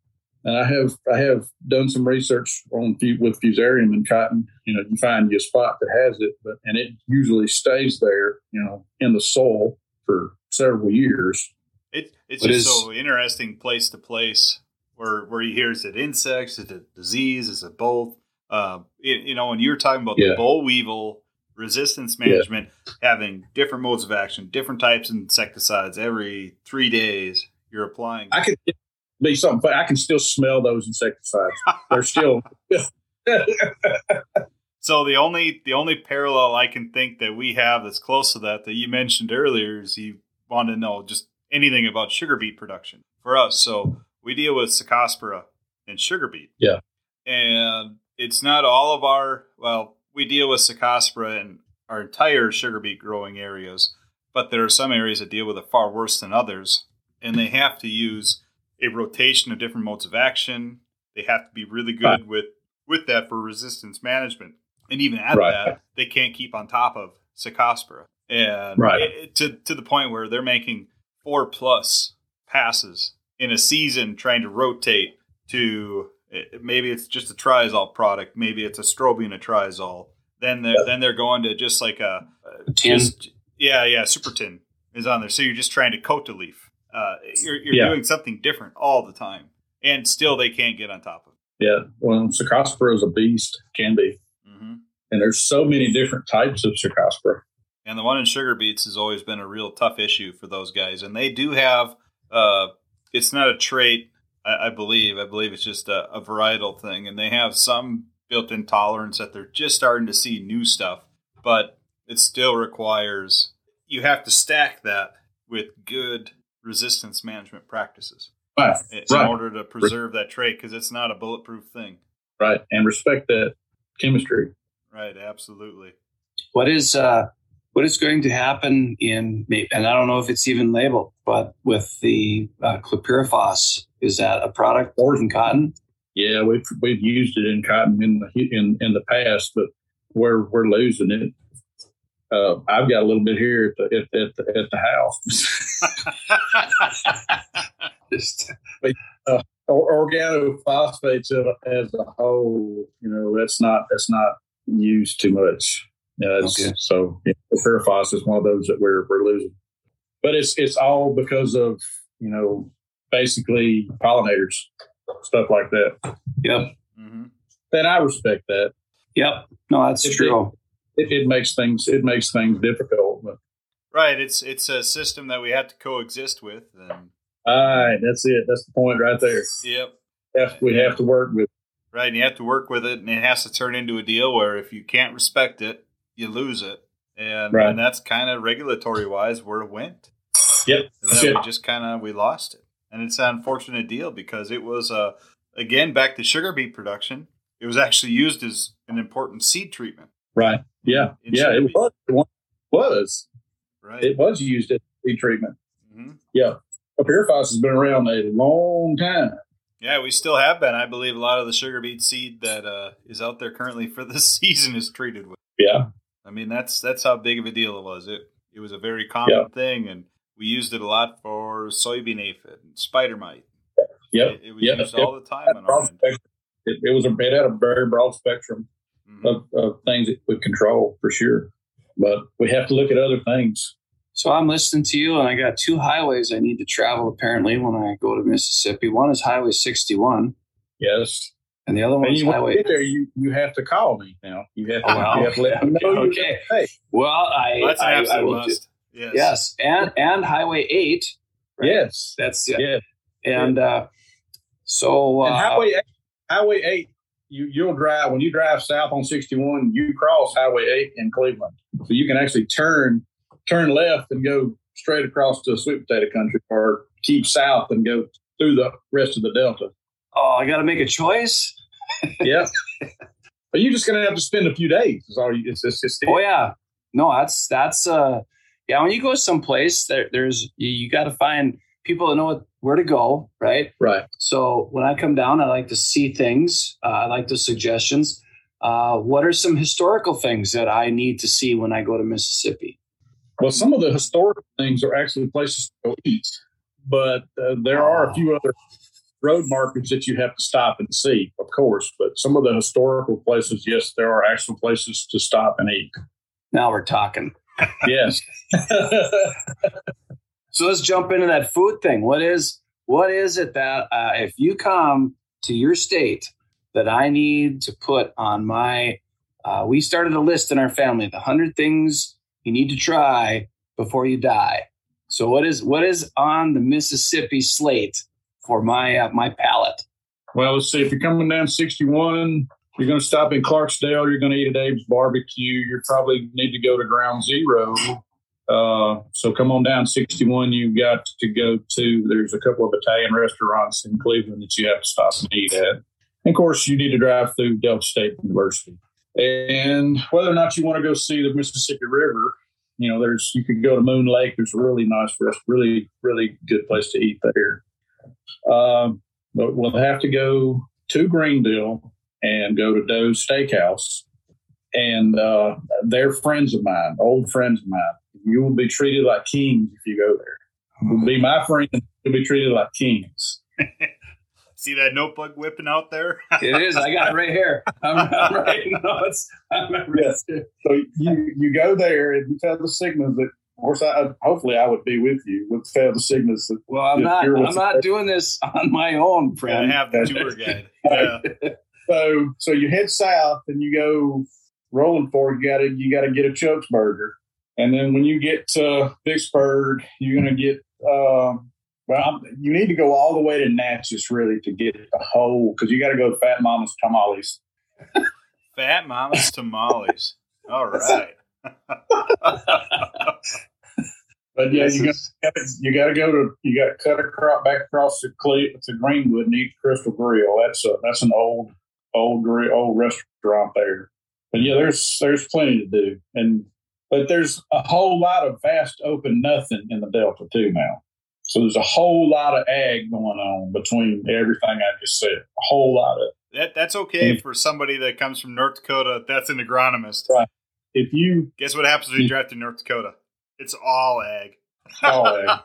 and I have I have done some research on with fusarium and cotton. You know, you find you a spot that has it, but and it usually stays there, you know, in the soil for several years. It, it's What just is- so interesting place to place where where you hear is it insects, is it disease, is it both? Uh, it, you know, when you were talking about Yeah. the boll weevil resistance management, having different modes of action, different types of insecticides every three days, you're applying. I could be something, but I can still smell those insecticides. They're still. So the only the only parallel I can think that we have that's close to that that you mentioned earlier is you want to know just anything about sugar beet production for us. So we deal with Cercospora and sugar beet. Yeah. And it's not all of our well, we deal with Cercospora in our entire sugar beet growing areas, but there are some areas that deal with it far worse than others, and they have to use a rotation of different modes of action. They have to be really good Right. with with that for resistance management. And even at Right. that, they can't keep on top of Cercospora. And Right. it- to, to the point where they're making four plus passes in a season trying to rotate to it- maybe it's just a triazole product, maybe it's a strobian a triazole. Then they're then they're going to just like a, a Tin. just- yeah, yeah, super tin is on there. So you're just trying to coat the leaf. Uh, you're you're Yeah. doing something different all the time, and still they can't get on top of it. Yeah, well, Cercospora is a beast, can be, hmm and there's so many different types of Cercospora. And the one in sugar beets has always been a real tough issue for those guys. And they do have, uh, it's not a trait, I, I believe. I believe it's just a, a varietal thing. And they have some built in tolerance that they're just starting to see new stuff. But it still requires, you have to stack that with good resistance management practices Right, in Right. order to preserve that trait because it's not a bulletproof thing. right, and respect that chemistry. Right, absolutely. What is uh, what is going to happen in and I don't know if it's even labeled, but with the uh, chlorpyrifos, is that a product or in cotton? Yeah, we've we've used it in cotton in the in in the past, but we're we're losing it. Uh, I've got a little bit here at the at, at, the, at the house. Just Or- Organophosphates as a whole, you know, that's not that's not used too much. It's, Okay. so yeah, Pyrifos is one of those that we're we're losing, but it's it's all because of you know basically pollinators, stuff like that. yep, hmm And I respect that. yep. No, that's It- true. It, it makes things it makes things difficult, but Right. It's it's a system that we have to coexist with, and All right, that's it. That's the point right there. Yep. That's we have to work with. Right, and you have to work with it, and it has to turn into a deal where if you can't respect it, you lose it, and, Right. and that's kind of regulatory wise where it went. Yep. And then we just kind of we lost it, and it's an unfortunate deal because it was uh again back to sugar beet production. It was actually used as an important seed treatment. Right. Yeah. Yeah. It was. It was. Right. It was used as seed treatment. hmm Yeah. Purifies has been around a long time. Yeah, we still have been. I believe a lot of the sugar beet seed that uh, is out there currently for this season is treated with. Yeah. I mean, that's that's how big of a deal it was. It it was a very common Yeah. thing, and we used it a lot for soybean aphid and spider mite. Yep. It, it was Yep. used Yep. all the time on our Broad end. spectrum. It, it was a it had a very broad spectrum Mhm. of, of things it would control for sure. But we have to look at other things. So I'm listening to you, and I got two highways I need to travel apparently when I go to Mississippi. One is Highway 61, Yes. and the other one is you Highway. get there, you you have to call me now. You have to, Oh, well. you have to let me know. Okay. Hey, Well, I, Well, that's an I, I absolute will do- must. Yes. yes, and and Highway 8. right? yes. That's yeah. Yeah. And uh, so And uh, Highway eight, Highway eight, you you'll drive when you drive south on sixty one. You cross Highway eight in Cleveland, so you can actually turn turn left and go straight across to sweet potato country, or keep south and go through the rest of the Delta. oh, I got to make a choice. Yeah, but you're just gonna have to spend a few days. Is all you. It's just, it's Oh yeah, no, that's that's uh, yeah. When you go someplace, there, there's you, you got to find people that know what, where to go, right? right. So when I come down, I like to see things. Uh, I like the suggestions. Uh, what are some historical things that I need to see when I go to Mississippi? Well, some of the historic things are actually places to go eat, but uh, there are a few other road markers that you have to stop and see, of course. But some of the historical places, yes, there are actual places to stop and eat. Now we're talking. Yes. So let's jump into that food thing. What is what is it that uh, if you come to your state that I need to put on my? Uh, we started a list in our family: the hundred things you need to try before you die. So what is what is on the Mississippi slate for my uh, my palate? well, let's see. If you're coming down 61, you're going to stop in Clarksdale. You're going to eat at Abe's Barbecue. You probably need to go to Ground Zero. Uh, so come on down 61. You've got to go to, there's a couple of Italian restaurants in Cleveland that you have to stop and eat at. And of course, you need to drive through Delta State University. And whether or not you want to go see the Mississippi River, you know, there's, you could go to Moon Lake. There's a really nice, really, really good place to eat there. Um, but we'll have to go to Greenville and go to Doe's Steakhouse. And uh, they're friends of mine, old friends of mine. You will be treated like kings if you go there. You'll be my friend. You'll be treated like kings. See that notebook whipping out there? It is. I got it right here. I'm, I'm right. No, it's. I'm Yes. So you you go there and you tell the Signas that. Of course, I, hopefully I would be with you. Would tell the Signas Well, I'm not. I'm not doing this on my own, friend. I friend. have the tour guide. Yeah. So so you head south and you go rolling forward. You gotta you gotta get a Chuck's burger, and then when you get to Vicksburg, you're gonna get. Um, well, I'm- you need to go all the way to Natchez really to get the whole because you got to go to Fat Mama's Tamales. Fat Mama's tamales. All right. But yeah, you is- got you got to go to you got to cut across back across to Cle- to Greenwood and eat Crystal Grill. That's a that's an old old grill, old restaurant there. But yeah, there's there's plenty to do, and but there's a whole lot of vast open nothing in the Delta too now. So there's a whole lot of ag going on between everything I just said. A whole lot of. That that's okay for somebody that comes from North Dakota. That's an agronomist. Right. If you Guess what happens when you drive to North Dakota? It's all ag. all ag,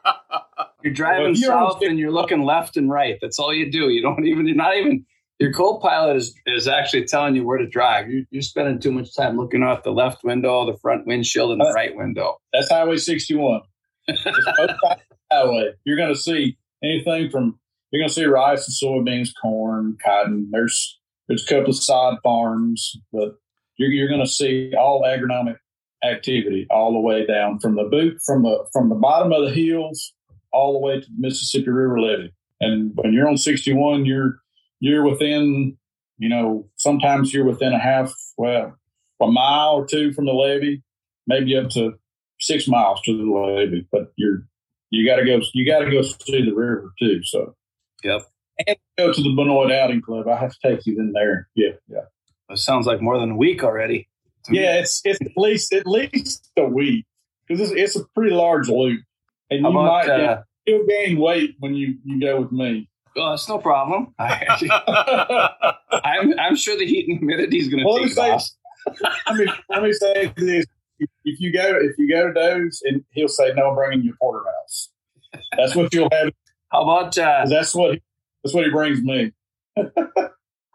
You're driving Well, you're south and you're looking left and right. That's all you do. You don't even. You're not even. Your co-pilot is is actually telling you where to drive. You, you're spending too much time looking out the left window, the front windshield, and the uh, right window. That's Highway 61. It's both sides of the highway. You're going to see anything from you're going to see rice and soybeans, corn, cotton. There's there's a couple of sod farms, but you're, you're going to see all agronomic activity all the way down from the boot from the from the bottom of the hills all the way to the Mississippi River levee. And when you're on 61, you're you're within, you know, sometimes you're within a half, well, a mile or two from the levee, maybe up to six miles to the levee. But you're you got to go you got to go see the river too. So Yep. and go to the Benoit Outing Club. I have to take you in there. Yeah, yeah. It sounds like more than a week already. Yeah, it's it's at least at least a week because it's, it's a pretty large loop, and you about, might uh, you'll gain weight when you you go with me. Oh, it's no problem. I, I'm, I'm sure the heat and humidity is going to take say- off. I mean, let me say this: if, if you go if you go to Doe's, and he'll say, "No, I'm bringing you porterhouse." That's what you'll have. How about uh, 'cause That's what that's what he brings me. how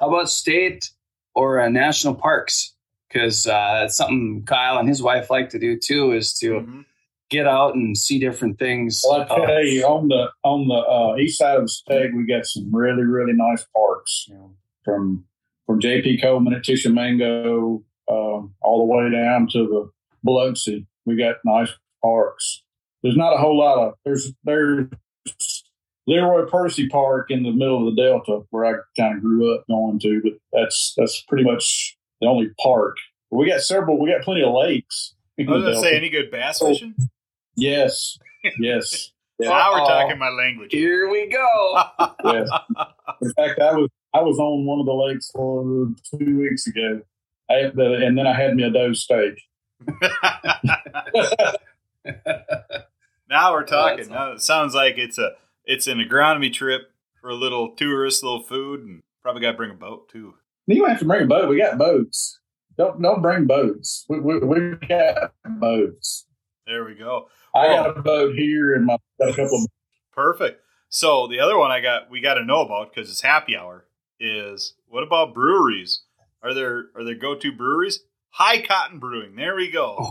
about state or uh, national parks? Because uh, it's something Kyle and his wife like to do too, is to Mhm. Get out and see different things. Well, I Uh, tell you, on the on the uh, east side of the state, we got some really really nice parks. You know, from from J.P. Coleman at Tishomingo, um, all the way down to the Biloxi. We got nice parks. There's not a whole lot of there's there's Leroy Percy Park in the middle of the Delta where I kind of grew up going to, but that's that's pretty much the only park. We got several. We got plenty of lakes. in I was gonna say any good bass fishing. Yes, yes. Yeah. Now we're talking my language. here we go. Yes. In fact, I was I was on one of the lakes for two weeks ago, the, and then I had me a doe steak. now we're talking. Now it sounds like it's a it's an agronomy trip for a little tourist, little food, and probably got to bring a boat too. You don't have to bring a boat. We got boats. Don't don't bring boats. We we, we got boats. There we go. I Oh. got a boat here, and my a couple. Of, Perfect. So the other one I got we got to know about because it's happy hour is what about breweries? Are there are there go to breweries? High Cotton Brewing. There we go.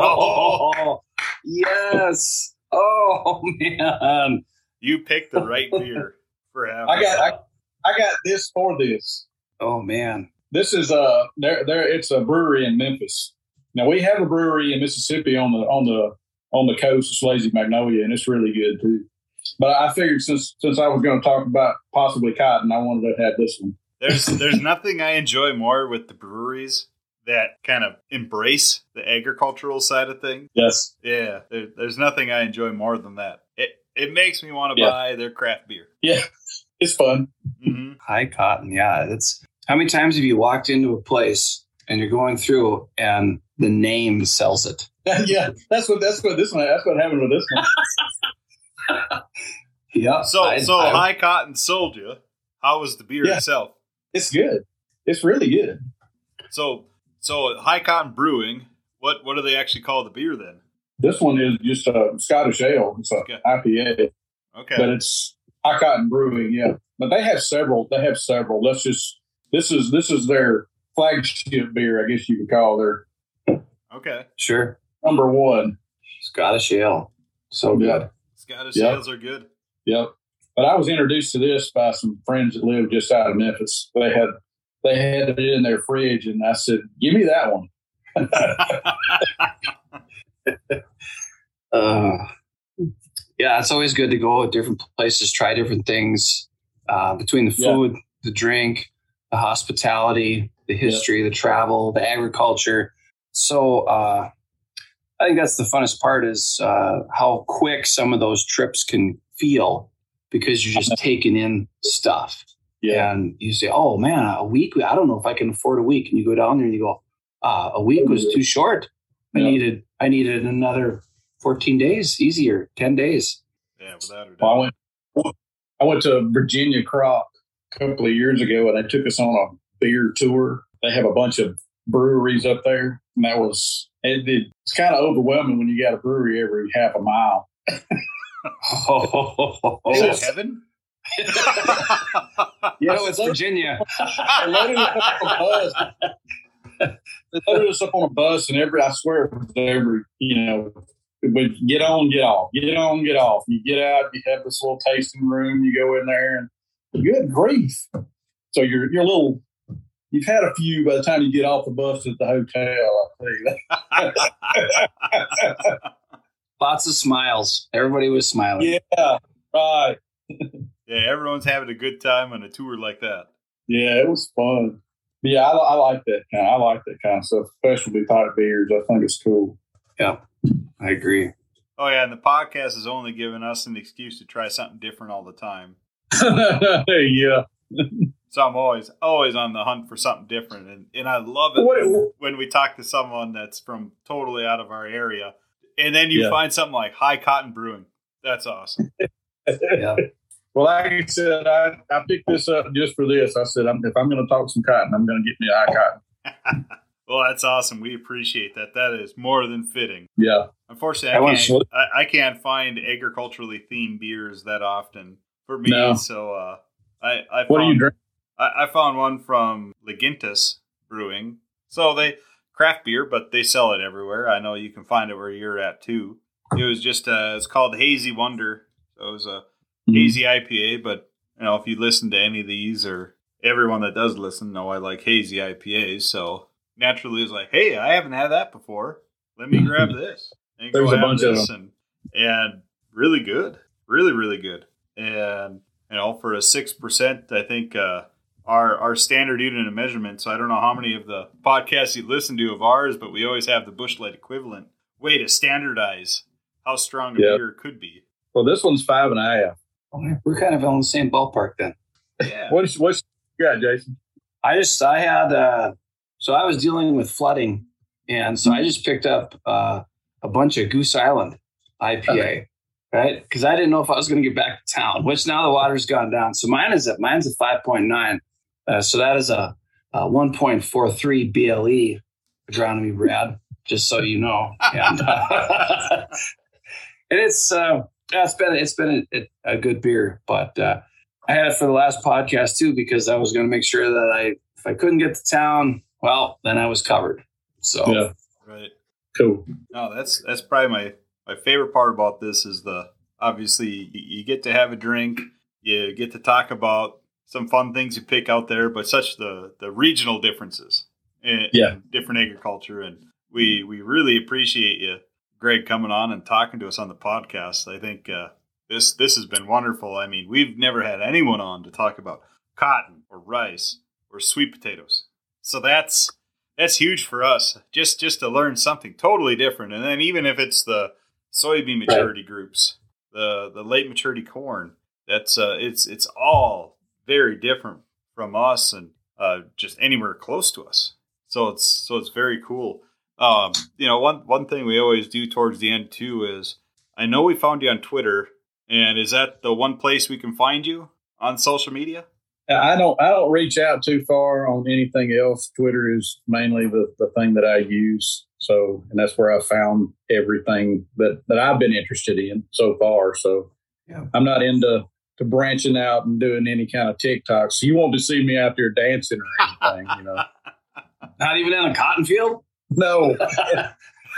Oh, yes. Oh man. You picked the right beer for happy. I got hour. I, I got this for this. Oh man. This is a there there. It's a brewery in Memphis. Now we have a brewery in Mississippi on the on the on the coast. It's Lazy Magnolia, and it's really good too. But I figured since since I was going to talk about possibly cotton, I wanted to have this one. There's there's nothing I enjoy more with the breweries that kind of embrace the agricultural side of things. Yes. Yeah, there, there's nothing I enjoy more than that. It it makes me want to Yeah. buy their craft beer. Yeah, it's fun. hmm High cotton. Yeah. That's how many times have you walked into a place and you're going through and the name sells it? yeah, that's what that's what this one. That's what happened with this one. Yeah. So I- so I- High Cotton sold you. How was the beer Yeah. itself? It's good. It's really good. So so High Cotton Brewing. What what do they actually call the beer then? This one is just a Scottish ale. It's a Okay. IPA, Okay. but it's high cotton brewing. Yeah, but they have several. They have several. Let's just this is this is their flagship beer. I guess you could call their okay. sure. number one. Scottish ale. So good. Scottish Yeah. ales are good. Yep. But I was introduced to this by some friends that live just out of Memphis. They had they had it in their fridge, and I said, "Give me that one." Uh, yeah, it's always good to go to different places, try different things uh, between the Yeah. food, the drink, the hospitality, the history, the travel, the agriculture. So uh, I think that's the funnest part is uh, how quick some of those trips can feel because you're just taking in stuff. Yeah. And you say, oh man, a week, I don't know if I can afford a week. And you go down there and you go, uh, a week was too short. I Yeah. needed, I needed another 14 days, easier, 10 days. Yeah, without a doubt. Well, I went I went to Virginia Crop a couple of years ago, and they took us on a beer tour. They have a bunch of breweries up there, and that was it, it's kind of overwhelming when you got a brewery every half a mile. Oh, Is Yeah. it heaven? no, oh, it's Virginia. They loaded us up on a bus. They loaded us up on a bus, and every I swear it was every you know, we get on, get off, get on, get off. You get out, you have this little tasting room. You go in there, and good grief! So you're you're a little. You've had a few by the time you get off the bus at the hotel. I'll tell you that. lots of smiles. Everybody was smiling. Yeah, right. Yeah, everyone's having a good time on a tour like that. Yeah, it was fun. Yeah, I, I like that kind. I like that kind of stuff, specialty type beers. I think it's cool. Yeah, I agree. Oh yeah, and the podcast is only giving us an excuse to try something different all the time. yeah. So I'm always always on the hunt for something different, and, and I love it What- when, when we talk to someone that's from totally out of our area, and then you Yeah. find something like High Cotton Brewing. That's awesome. Yeah, Well, like I said, I, I picked this up just for this. I said, I'm, if I'm going to talk some cotton, I'm going to get me a high cotton. well, that's awesome. We appreciate that. That is more than fitting. Yeah. Unfortunately, I I can't, salute- I, I can't find agriculturally themed beers that often for me. No. So uh, I, I What do you found- drink? I, I found one from Lagunitas Brewing. So they craft beer, but they sell it everywhere. I know you can find it where you're at too. It was just uh, it's called Hazy Wonder. So it was a Mm-hmm. hazy IPA, but you know if you listen to any of these or everyone that does listen know I like hazy IPAs. So naturally, it's like, hey, I haven't had that before. Let me grab this. And There's a bunch of this and, and really good, really really good. And you know for a six percent, I think. uh our our standard unit of measurement. So I don't know how many of the podcasts you listen to of ours, but we always have the Busch Light equivalent way to standardize how strong a Yeah. beer could be. Well, this one's five and a half. we're kind of on the same ballpark then. Yeah. What's, what's you got, Jason? I just I had uh so I was dealing with flooding and so I just picked up uh a bunch of Goose Island IPA, right? Because I didn't know if I was going to get back to town, which now the water's gone down. So mine is at mine's a five point nine, uh, so that is a, a one point four three BLE agronomy rad, just so you know. And, uh, and it's uh, it's been it's been a, a good beer, but uh, I had it for the last podcast too because I was going to make sure that I if I couldn't get to town, well, then I was covered. So Yeah. Right. Cool. No, that's that's probably my my favorite part about this is the obviously you, you get to have a drink, you get to talk about some fun things you pick out there, but such the the regional differences in, Yeah. in different agriculture, and we we really appreciate you, Greg, coming on and talking to us on the podcast. I think uh, this this has been wonderful. I mean, we've never had anyone on to talk about cotton or rice or sweet potatoes, so that's that's huge for us just just to learn something totally different and then even if it's the soybean maturity groups the the late maturity corn that's uh it's it's all very different from us and uh just anywhere close to us so it's so it's very cool um you know one one thing we always do towards the end too is i know we found you on twitter and is that the one place we can find you on social media I don't I don't reach out too far on anything else. Twitter is mainly the, the thing that I use. So and that's where I found everything that, that I've been interested in so far. So Yeah. I'm not into to branching out and doing any kind of TikToks. So you won't to see me out there dancing or anything, you know. not even in a cotton field. No.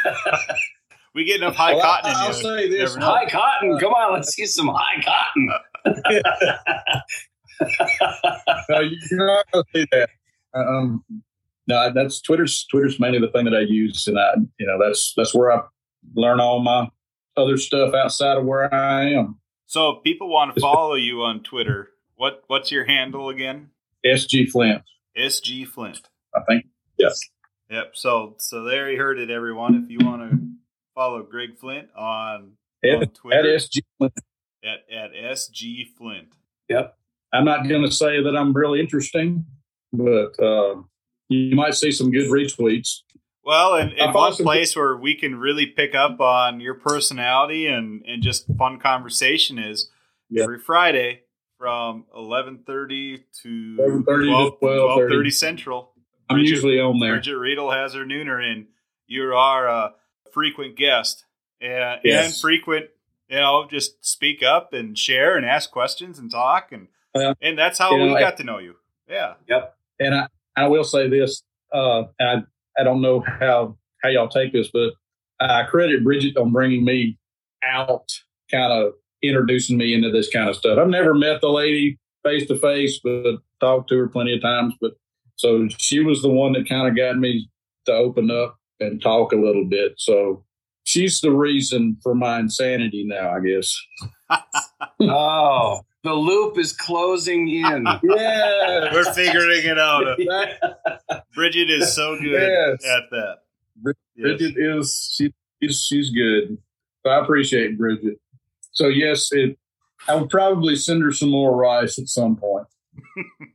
we get enough high Well, cotton I'll in you. say this. Never know. High cotton. Come on, let's see some high cotton. no, you're not going to see that. Um, no, that's Twitter's. Twitter's mainly the thing that I use, and I, you know, that's that's where I learn all my other stuff outside of where I am. So if people want to follow you on Twitter, what what's your handle again? SG Flint, SG Flint. I think. Yes. Yep. So so there you heard it, everyone. If you want to follow Greg Flint on, At, on at Twitter SG Flint. at, at SG Flint. Yep. I'm not going to say that I'm really interesting, but uh, you might see some good retweets. Well, and, and one place where we can really pick up on your personality and, and just fun conversation is Yeah. every Friday from eleven thirty to 11:30 12, 12:30. 12:30 Central. I'm Bridget- usually on there. Bridget Riedel has her nooner in. You are a frequent guest and, and frequent, you know, just speak up and share and ask questions and talk. And Yeah. and that's how You know, we I- got to know you. Yeah. Yep. And I, I will say this, uh, and I, I don't know how, how y'all take this, but I credit Bridget on bringing me out, kind of introducing me into this kind of stuff. I've never met the lady face to face, but talked to her plenty of times. But so she was the one that kind of got me to open up and talk a little bit. So she's the reason for my insanity now. I guess. Oh, the loop is closing in. Yeah. We're figuring it out. Bridget is so good Yes. at that. Brid- Yes. Bridget is she, she's she's good. So I appreciate Bridget. So yes, it. I would probably send her some more rice at some point.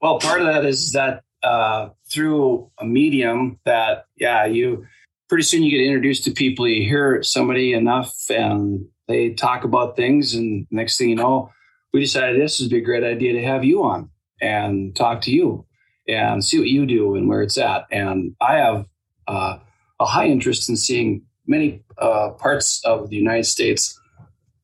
Well, part of that is that uh, through a medium that, yeah, you pretty soon you get introduced to people, you hear somebody enough and they talk about things. And next thing you know, we decided this would be a great idea to have you on and talk to you and see what you do and where it's at. And I have uh, a high interest in seeing many uh, parts of the United States.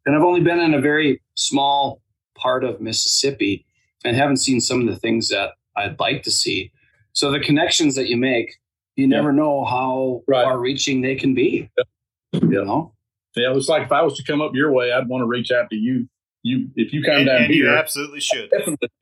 And I've only been in a very small part of Mississippi and haven't seen some of the things that I'd like to see. So the connections that you make, you never know how Right. far reaching they can be. You know? Yeah, it's like if I was to come up your way, I'd want to reach out to you. You if you come And, down and you here, absolutely should.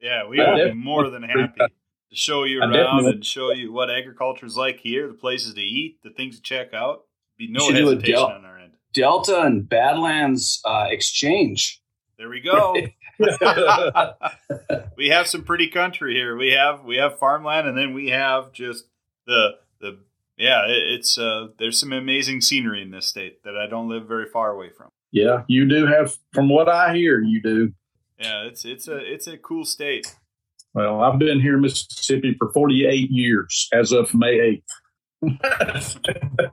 Yeah, we I would be more than happy to show you around and show you what agriculture is like here, the places to eat, the things to check out. Be no You do a hesitation deal. on our end. Delta and Badlands uh, exchange. There we go. we have some pretty country here. We have we have farmland, and then we have just the the yeah. It's uh there's some amazing scenery in this state that I don't live very far away from. yeah, you do have. From what I hear, you do. Yeah, it's it's a it's a cool state. Well, I've been here in Mississippi for 48 years as of May 8th.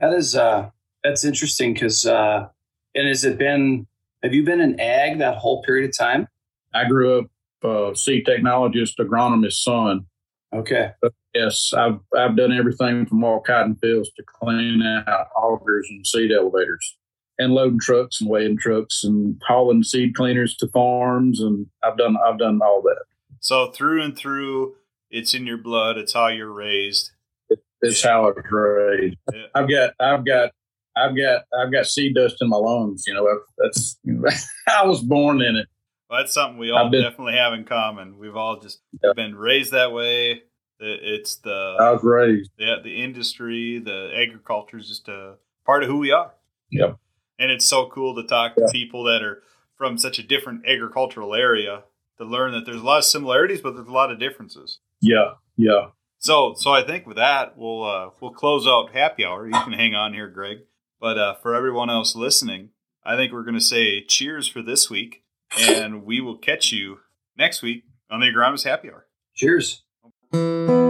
That is uh that's interesting because uh and has it been have you been in ag that whole period of time? I grew up uh, seed technologist, agronomist son. Okay. Yes, I've I've done everything from all cotton fields to clean out augers and seed elevators, and loading trucks and weighing trucks and hauling seed cleaners to farms, and I've done I've done all that. So through and through, it's in your blood. It's how you're raised. It's how I was raised. Yeah. I've got I've got I've got I've got seed dust in my lungs. You know that's you know, I was born in it. Well, that's something we all been- definitely have in common. We've all just Yeah. been raised that way. It- It's the I was raised. the, the industry, the agriculture is just a part of who we are. Yep. And it's so cool to talk to people that are from such a different agricultural area to learn that there's a lot of similarities, but there's a lot of differences. Yeah, yeah. So, so I think with that, we'll uh, we'll close out happy hour. You can hang on here, Greg. But uh, for everyone else listening, I think we're going to say cheers for this week, and we will catch you next week on the Agronomist Happy Hour. Cheers. Thank you.